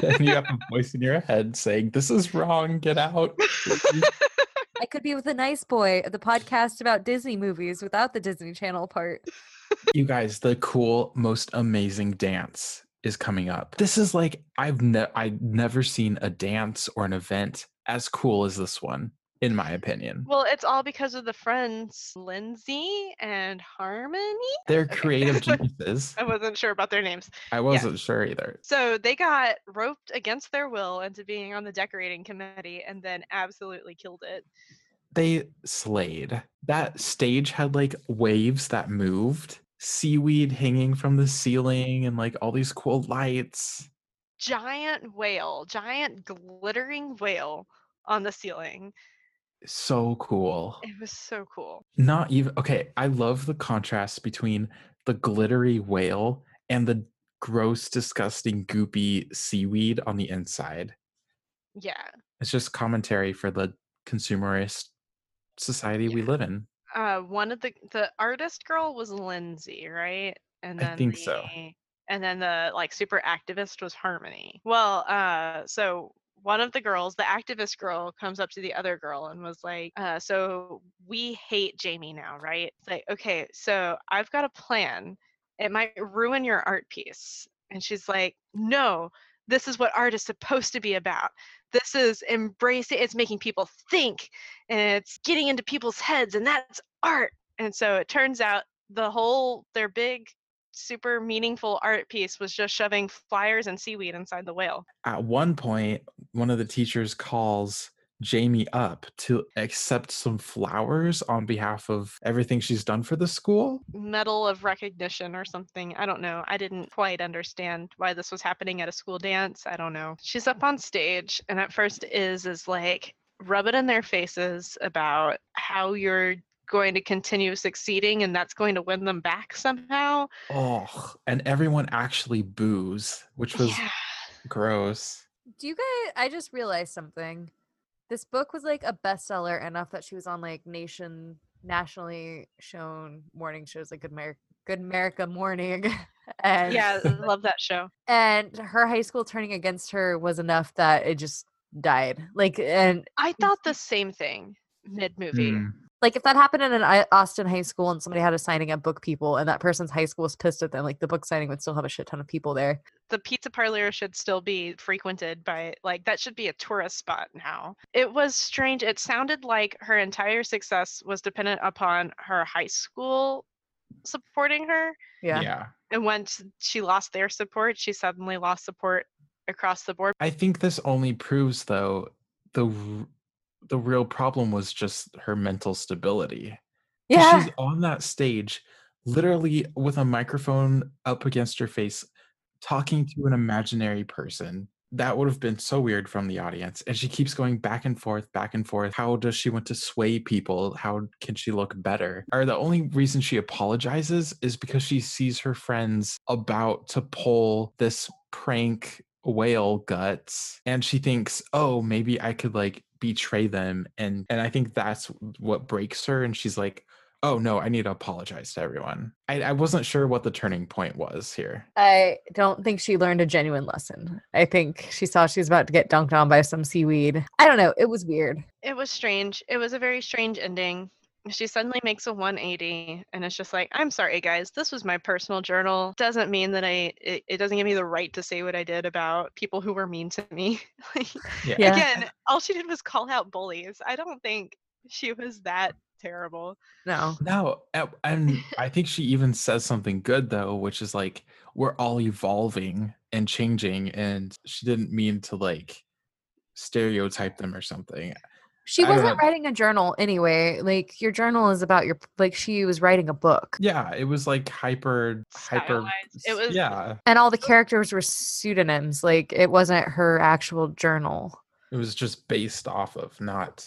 S1: and you have a voice in your head saying, "This is wrong. Get out."
S2: I could be with a nice boy, the podcast about Disney movies without the Disney Channel part.
S1: you guys, the cool, most amazing dance is coming up. This is like I've ne- I've never seen a dance or an event as cool as this one, in my opinion.
S3: Well, it's all because of the friends Lindsay and Harmony.
S1: They're creative geniuses.
S3: I wasn't sure about their names.
S1: I wasn't sure either.
S3: So they got roped against their will into being on the decorating committee and then absolutely killed it.
S1: They slayed. That stage had like waves that moved, seaweed hanging from the mm-hmm. ceiling, and like all these cool lights.
S3: Giant whale, giant glittering whale on the ceiling.
S1: So cool.
S3: It was so cool.
S1: not even okay i love the contrast between the glittery whale and the gross disgusting goopy seaweed on the inside
S3: Yeah.
S1: it's just commentary for the consumerist society we live in
S3: Uh, one of the the artist girl was Lindsay, right? And
S1: I think so.
S3: And then the like super activist was Harmony. Well, uh, so one of the girls, the activist girl, comes up to the other girl and was like, uh, "So we hate Jamie now, right?" It's like, okay, so I've got a plan. It might ruin your art piece. And she's like, "No, this is what art is supposed to be about. This is embracing. It's making people think, and it's getting into people's heads, and that's art." And so it turns out the whole their big super meaningful art piece was just shoving flyers and seaweed inside the whale.
S1: at one point one of the teachers calls jamie up to accept some flowers on behalf of everything she's done for the school
S3: Medal of recognition or something. I don't know. I didn't quite understand why this was happening at a school dance. I don't know. She's up on stage and at first is is like rub it in their faces about how you're going to continue succeeding and that's going to win them back somehow.
S1: oh and everyone actually boos which was
S3: Yeah.
S1: gross
S2: Do you guys? I just realized something. This book was like a bestseller enough that she was on like nation nationally shown morning shows like Good America, Good America Morning, and
S3: Yeah, love that show.
S2: and her high school turning against her was enough that it just died. Like and
S3: I thought the same thing mid movie.
S1: Mm.
S2: like if that happened in an Austin high school and somebody had a signing at Book People and that person's high school was pissed at them, like the book signing would still have a shit ton of people there.
S3: the pizza parlor should still be frequented by like that should be a tourist spot now. It was strange. It sounded like her entire success was dependent upon her high school supporting her.
S2: Yeah.
S1: yeah
S3: And once she lost their support, she suddenly lost support across the board.
S1: I think this only proves, though, the the real problem was just her mental stability.
S2: Yeah.
S1: she's on that stage, literally with a microphone up against her face, talking to an imaginary person. That would have been so weird from the audience. And she keeps going back and forth, back and forth. How does she want to sway people? How can she look better? Or the only reason she apologizes is because she sees her friends about to pull this prank whale guts and she thinks oh maybe i could like betray them and and i think that's what breaks her and she's like oh no i need to apologize to everyone i, I wasn't sure what the turning point was here
S2: I don't think she learned a genuine lesson. I think she saw she was about to get dunked on by some seaweed. I don't know. It was weird.
S3: It was strange. It was a very strange ending. She suddenly makes a 180 and it's just like i'm sorry guys this was my personal journal doesn't mean that i it, it doesn't give me the right to say what i did about people who were mean to me Like,
S1: Yeah.
S2: Yeah.
S3: again all she did was call out bullies i don't think she was that terrible
S2: No.
S1: No, and I think she even says something good though, which is like we're all evolving and changing, and she didn't mean to like stereotype them or something.
S2: She wasn't
S1: know.
S2: writing a journal anyway. Like your journal is about your like she was writing a book.
S1: Yeah, it was like hyper, hyper.
S3: It was-
S1: yeah,
S2: And all the characters were pseudonyms. Like it wasn't her actual journal.
S1: it was just based off of not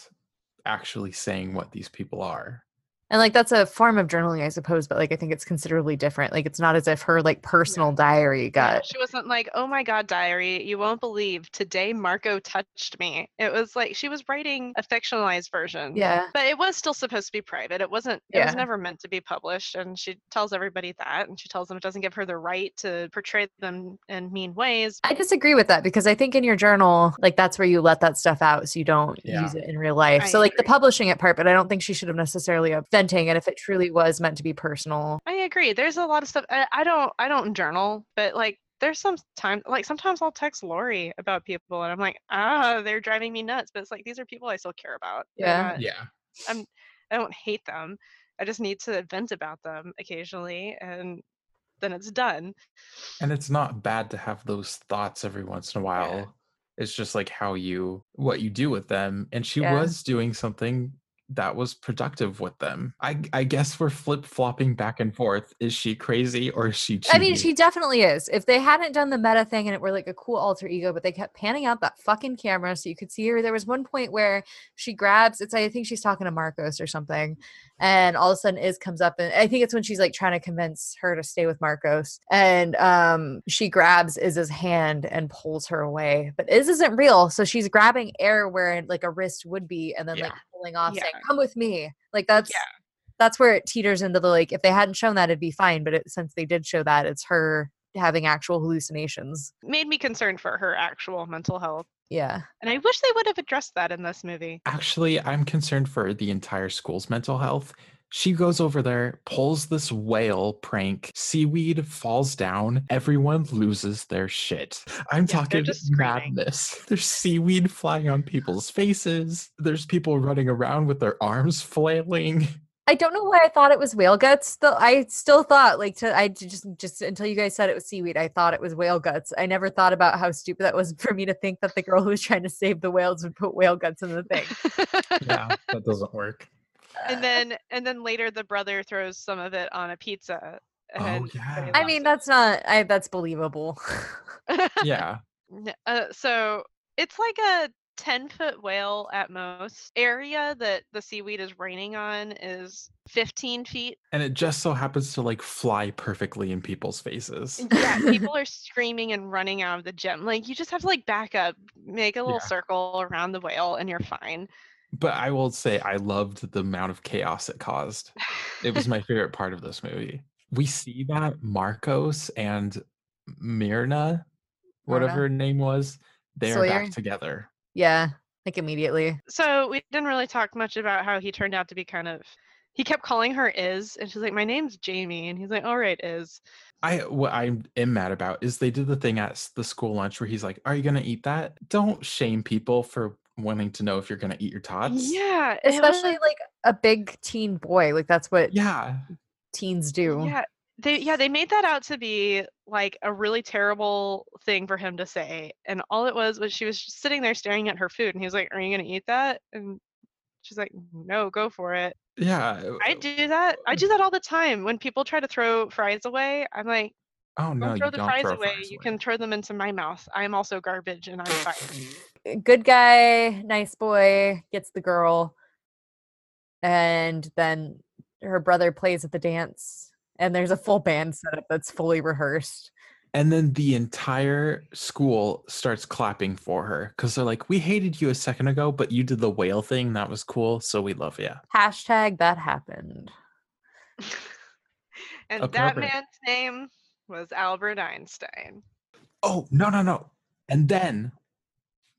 S1: actually saying what these people are.
S2: And like that's a form of journaling, I suppose, but like I think it's considerably different. Like it's not as if her like personal diary
S3: Yeah,
S2: got
S3: she wasn't like oh my god diary you won't believe today marco touched me it was like she was writing a fictionalized version
S2: Yeah.
S3: but it was still supposed to be private it wasn't it was never meant to be published and she tells everybody that and she tells them it doesn't give her the right to portray them in mean ways
S2: I disagree with that because I think in your journal, like that's where you let that stuff out so you don't
S1: Yeah.
S2: use it in real life.
S3: I
S2: so like the publishing it part, but I don't think she should have necessarily have venting it if it truly was meant to be personal.
S3: i agree there's a lot of stuff i, I don't i don't journal but like there's some time like sometimes i'll text lori about people and i'm like ah they're driving me nuts but it's like these are people i still care about They're
S2: Yeah.
S3: not-
S1: Yeah,
S3: I don't hate them. I just need to vent about them occasionally and then it's done.
S1: and it's not bad to have those thoughts every once in a while. It's just like how you what you do with them, and she
S2: Yeah.
S1: was doing something that was productive with them. I I guess we're flip flopping back and forth. Is she crazy or is she?
S2: I mean, she definitely is. If they hadn't done the meta thing and it were like a cool alter ego, but they kept panning out that fucking camera so you could see her. There was one point where she grabs it's I think she's talking to Marcos or something, and all of a sudden Iz comes up and I think it's when she's like trying to convince her to stay with Marcos. And um she grabs Iz's hand and pulls her away. But Iz isn't real, so she's grabbing air where like a wrist would be and then like
S1: Yeah.
S2: Pulling off
S3: Yeah.
S2: saying, Come with me. Like that's
S3: Yeah.
S2: that's where it teeters into the like if they hadn't shown that it'd be fine but it, since they did show that it's her having actual hallucinations
S3: Made me concerned for her actual mental health.
S2: yeah
S3: And I wish they would have addressed that in this movie.
S1: Actually, I'm concerned for the entire school's mental health. She goes over there, pulls this whale prank, seaweed falls down, everyone loses their shit. I'm
S3: Yeah,
S1: talking
S3: just screaming.
S1: madness. There's seaweed flying on people's faces. There's people running around with their arms flailing.
S2: i don't know why i thought it was whale guts though i still thought like to i j- just just until you guys said it was seaweed i thought it was whale guts i never thought about how stupid that was for me to think that the girl who was trying to save the whales would put whale guts in the thing
S1: Yeah, that doesn't work.
S3: And then and then later the brother throws some of it on a pizza.
S1: Oh, yeah.
S2: i
S3: loves
S2: mean
S3: it.
S2: that's not i that's believable
S1: Yeah.
S3: Uh, so it's like a 10 foot whale at most. Area that the seaweed is raining on is 15 feet.
S1: And it just so happens to like fly perfectly in people's faces.
S3: Yeah, people are screaming and running out of the gym. Like you just have to like back up, make a little
S1: Yeah.
S3: circle around the whale, and you're fine.
S1: But I will say I loved the amount of chaos it caused. It was my favorite part of this movie. We see that Marcos and Myrna, whatever her name was, they are
S2: Sawyer?
S1: back together.
S2: yeah like immediately
S3: so we didn't really talk much about how he turned out to be kind of. He kept calling her Iz, and she's like, "My name's Jamie," and he's like, "All right, Iz."
S1: I what I am mad about is they did the thing at the school lunch where he's like, "Are you gonna eat that?" Don't shame people for wanting to know if you're gonna eat your tots.
S3: Yeah, and was
S2: especially like a big teen boy like that's what
S1: Yeah.
S2: teens do
S3: Yeah, they yeah they made that out to be like a really terrible thing for him to say, and all it was was she was just sitting there staring at her food, and he was like, "Are you gonna eat that?" And she's like, "No, go for it."
S1: Yeah.
S3: I uh, do that. I uh, do that all the time when people try to throw fries away. I'm like,
S1: Oh no,
S3: "Don't
S1: you
S3: throw the
S1: don't
S3: fries
S1: throw
S3: away.
S1: fries
S3: You
S1: away.
S3: can throw them into my mouth. I am also garbage, and I'm fine."
S2: Eh, good guy, nice boy, gets the girl, and then her brother plays at the dance, and there's a full band setup that's fully rehearsed.
S1: And then the entire school starts clapping for her because they're like, "We hated you a second ago, but you did the whale thing. That was cool. So we love you."
S2: Hashtag that happened.
S3: and that man's name was Albert Einstein.
S1: Oh no no no! And then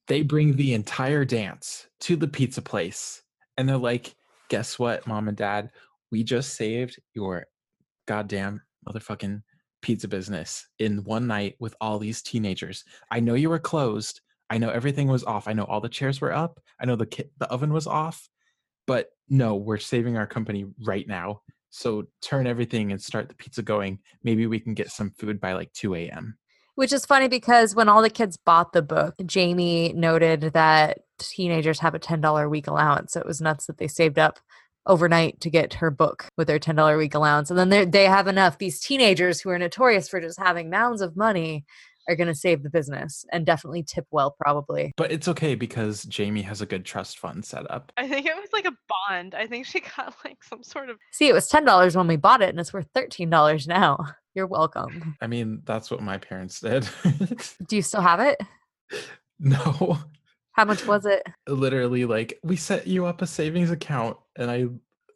S1: they bring the entire dance to the pizza place, and they're like, guess what, mom and dad? We just saved your goddamn motherfucking pizza business in one night with all these teenagers. I know you were closed. I know everything was off. I know all the chairs were up. I know the ki- the oven was off. But no, we're saving our company right now. So turn everything and start the pizza going. Maybe we can get some food by like 2 a.m.
S2: Which is funny because when all the kids bought the book, Jamie noted that teenagers have a $10 a week allowance. So it was nuts that they saved up overnight to get her book with their $10 a week allowance. And then they they have enough. These teenagers who are notorious for just having mounds of money are going to save the business and definitely tip well, probably.
S1: But it's okay because Jamie has a good trust fund set up.
S3: I think it was like a bond. I think she got like some sort of.
S2: See, it was $10 when we bought it and it's worth $13 now. You're welcome.
S1: I mean, that's what my parents did.
S2: Do you still have it?
S1: no,
S2: How much was it?
S1: literally, like we set you up a savings account, and I,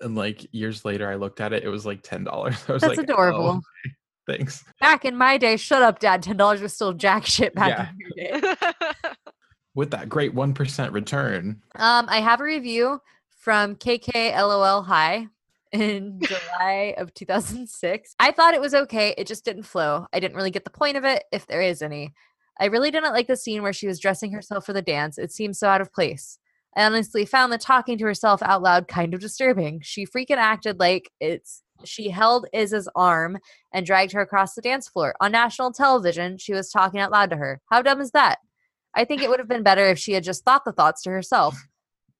S1: and like years later, I looked at it. It was like ten dollars. I was
S2: That's
S1: like, oh.
S2: adorable.
S1: "Oh, okay, thanks.
S2: Back in my day, shut up, dad. $10 was still jack shit back
S1: Yeah.
S2: in your day.
S1: With that great one percent return.
S2: Um, I have a review from KKLOL High in July of 2006. I thought it was okay. It just didn't flow. I didn't really get the point of it, if there is any. I really didn't like the scene where she was dressing herself for the dance. It seemed so out of place. I honestly found the talking to herself out loud kind of disturbing. She freaking acted like it's she held Iz's arm and dragged her across the dance floor. On national television, she was talking out loud to her. How dumb is that? I think it would have been better if she had just thought the thoughts to herself.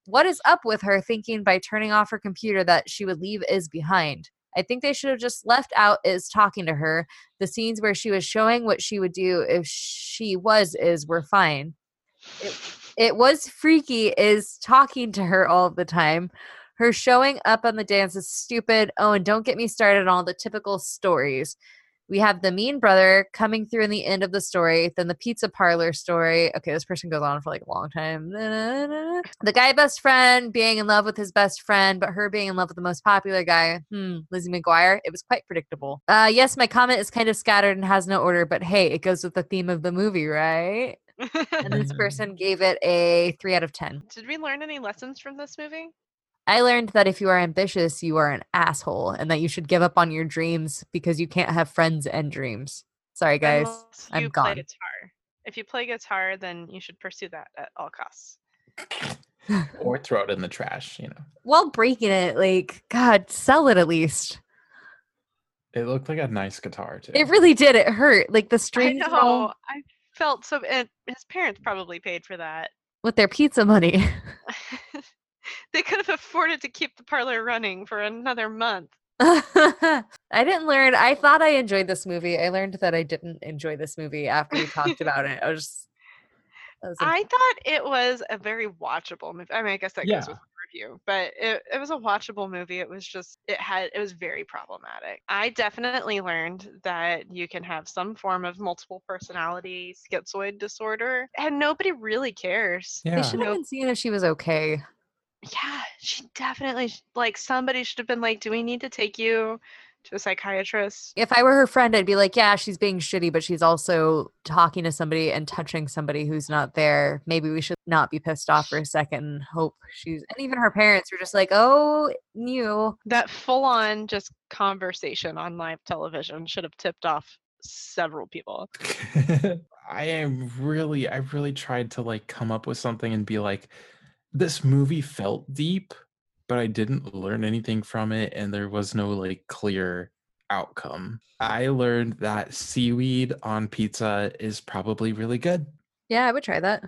S2: What is up with her thinking by turning off her computer that she would leave Iz behind? I think they should have just left out Iz talking to her. The scenes where she was showing what she would do if she was Iz were fine. It, it was freaky Iz talking to her all the time. Her showing up on the dance is stupid. Oh, and don't get me started on all the typical stories. We have the mean brother coming through in the end of the story, then the pizza parlor story. Okay, this person goes on for like a long time. The guy best friend being in love with his best friend, but her being in love with the most popular guy. Hmm, Lizzie McGuire. It was quite predictable. Uh, yes, my comment is kind of scattered and has no order, but hey, it goes with the theme of the movie, right? And this person gave it a three out of 10.
S3: Did we learn any lessons from this movie?
S2: I learned that if you are ambitious, you are an asshole and that you should give up on your dreams because you can't have friends and dreams. Sorry, guys.
S3: Unless
S2: I'm
S3: you play
S2: gone.
S3: guitar. If you play guitar, then you should pursue that at all costs.
S1: or throw it in the trash, you know.
S2: While breaking it, like, God, sell it at least.
S1: It looked like a nice guitar too.
S2: It really did. It hurt. Like the strings were
S3: know.
S2: all
S3: I felt so. And his parents probably paid for that.
S2: with their pizza money.
S3: they could have afforded to keep the parlor running for another month.
S2: I didn't learn. I thought I enjoyed this movie. I learned that I didn't enjoy this movie after we talked about it. I was just. I was
S3: I thought it was a very watchable movie. I mean, I guess that
S1: Yeah.
S3: goes with the review, but it, it was a watchable movie. It was just, it had, it was very problematic. I definitely learned that you can have some form of multiple personality schizoid disorder, and nobody really cares.
S1: yeah.
S2: they should have
S3: Nope.
S2: been seeing if she was okay.
S3: Yeah, she definitely, like, somebody should have been like, do we need to take you to a psychiatrist?
S2: If I were her friend, I'd be like, yeah, she's being shitty, but she's also talking to somebody and touching somebody who's not there. Maybe we should not be pissed off for a second and hope she's. And even her parents were just like, oh, you.
S3: That full on just conversation on live television should have tipped off several people.
S1: I am really, I really tried to like come up with something and be like, this movie felt deep, but I didn't learn anything from it, and there was no like clear outcome. I learned that seaweed on pizza is probably really good.
S2: Yeah, I would try that.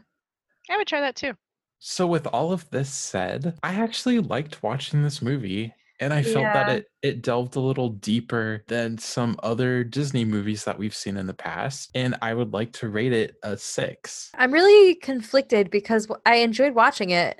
S3: I would try that too.
S1: So with all of this said, I actually liked watching this movie and I felt that it it delved a little deeper than some other Disney movies that we've seen in the past and I would like to rate it a 6.
S2: I'm really conflicted because I enjoyed watching it.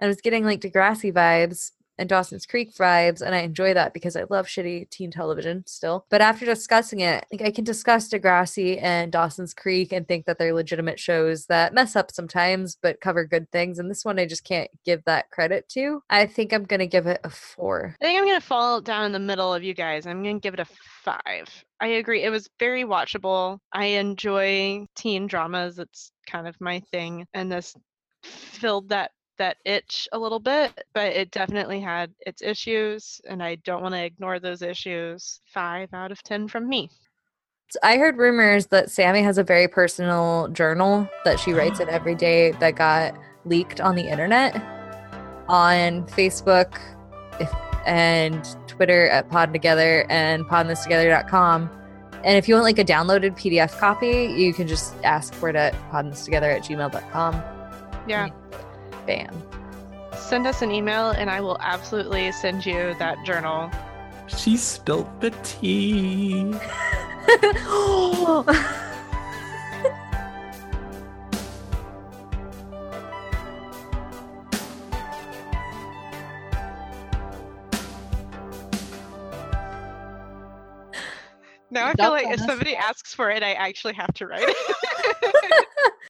S2: I was getting like Degrassi vibes and Dawson's Creek vibes, and I enjoy that because I love shitty teen television still. But after discussing it, like I can discuss Degrassi and Dawson's Creek and think that they're legitimate shows that mess up sometimes but cover good things. And this one I just can't give that credit to. I think I'm gonna give it a four.
S3: I think I'm gonna fall down in the middle of you guys. I'm gonna give it a five. I agree. It was very watchable. I enjoy teen dramas. It's kind of my thing. And this filled that that itch a little bit, but it definitely had its issues, and I don't want to ignore those issues. Five out of 10 from me.
S2: I heard rumors that Sammy has a very personal journal that she writes in every day that got leaked on the internet on Facebook and Twitter at Pod Together and podthistogether.com. And if you want like a downloaded PDF copy, you can just ask for it at podthistogether at gmail.com.
S3: Yeah.
S2: Bam.
S3: Send us an email and I will absolutely send you that journal.
S1: She spilt the tea.
S3: Now I feel like if somebody asks for it, I actually have to write it.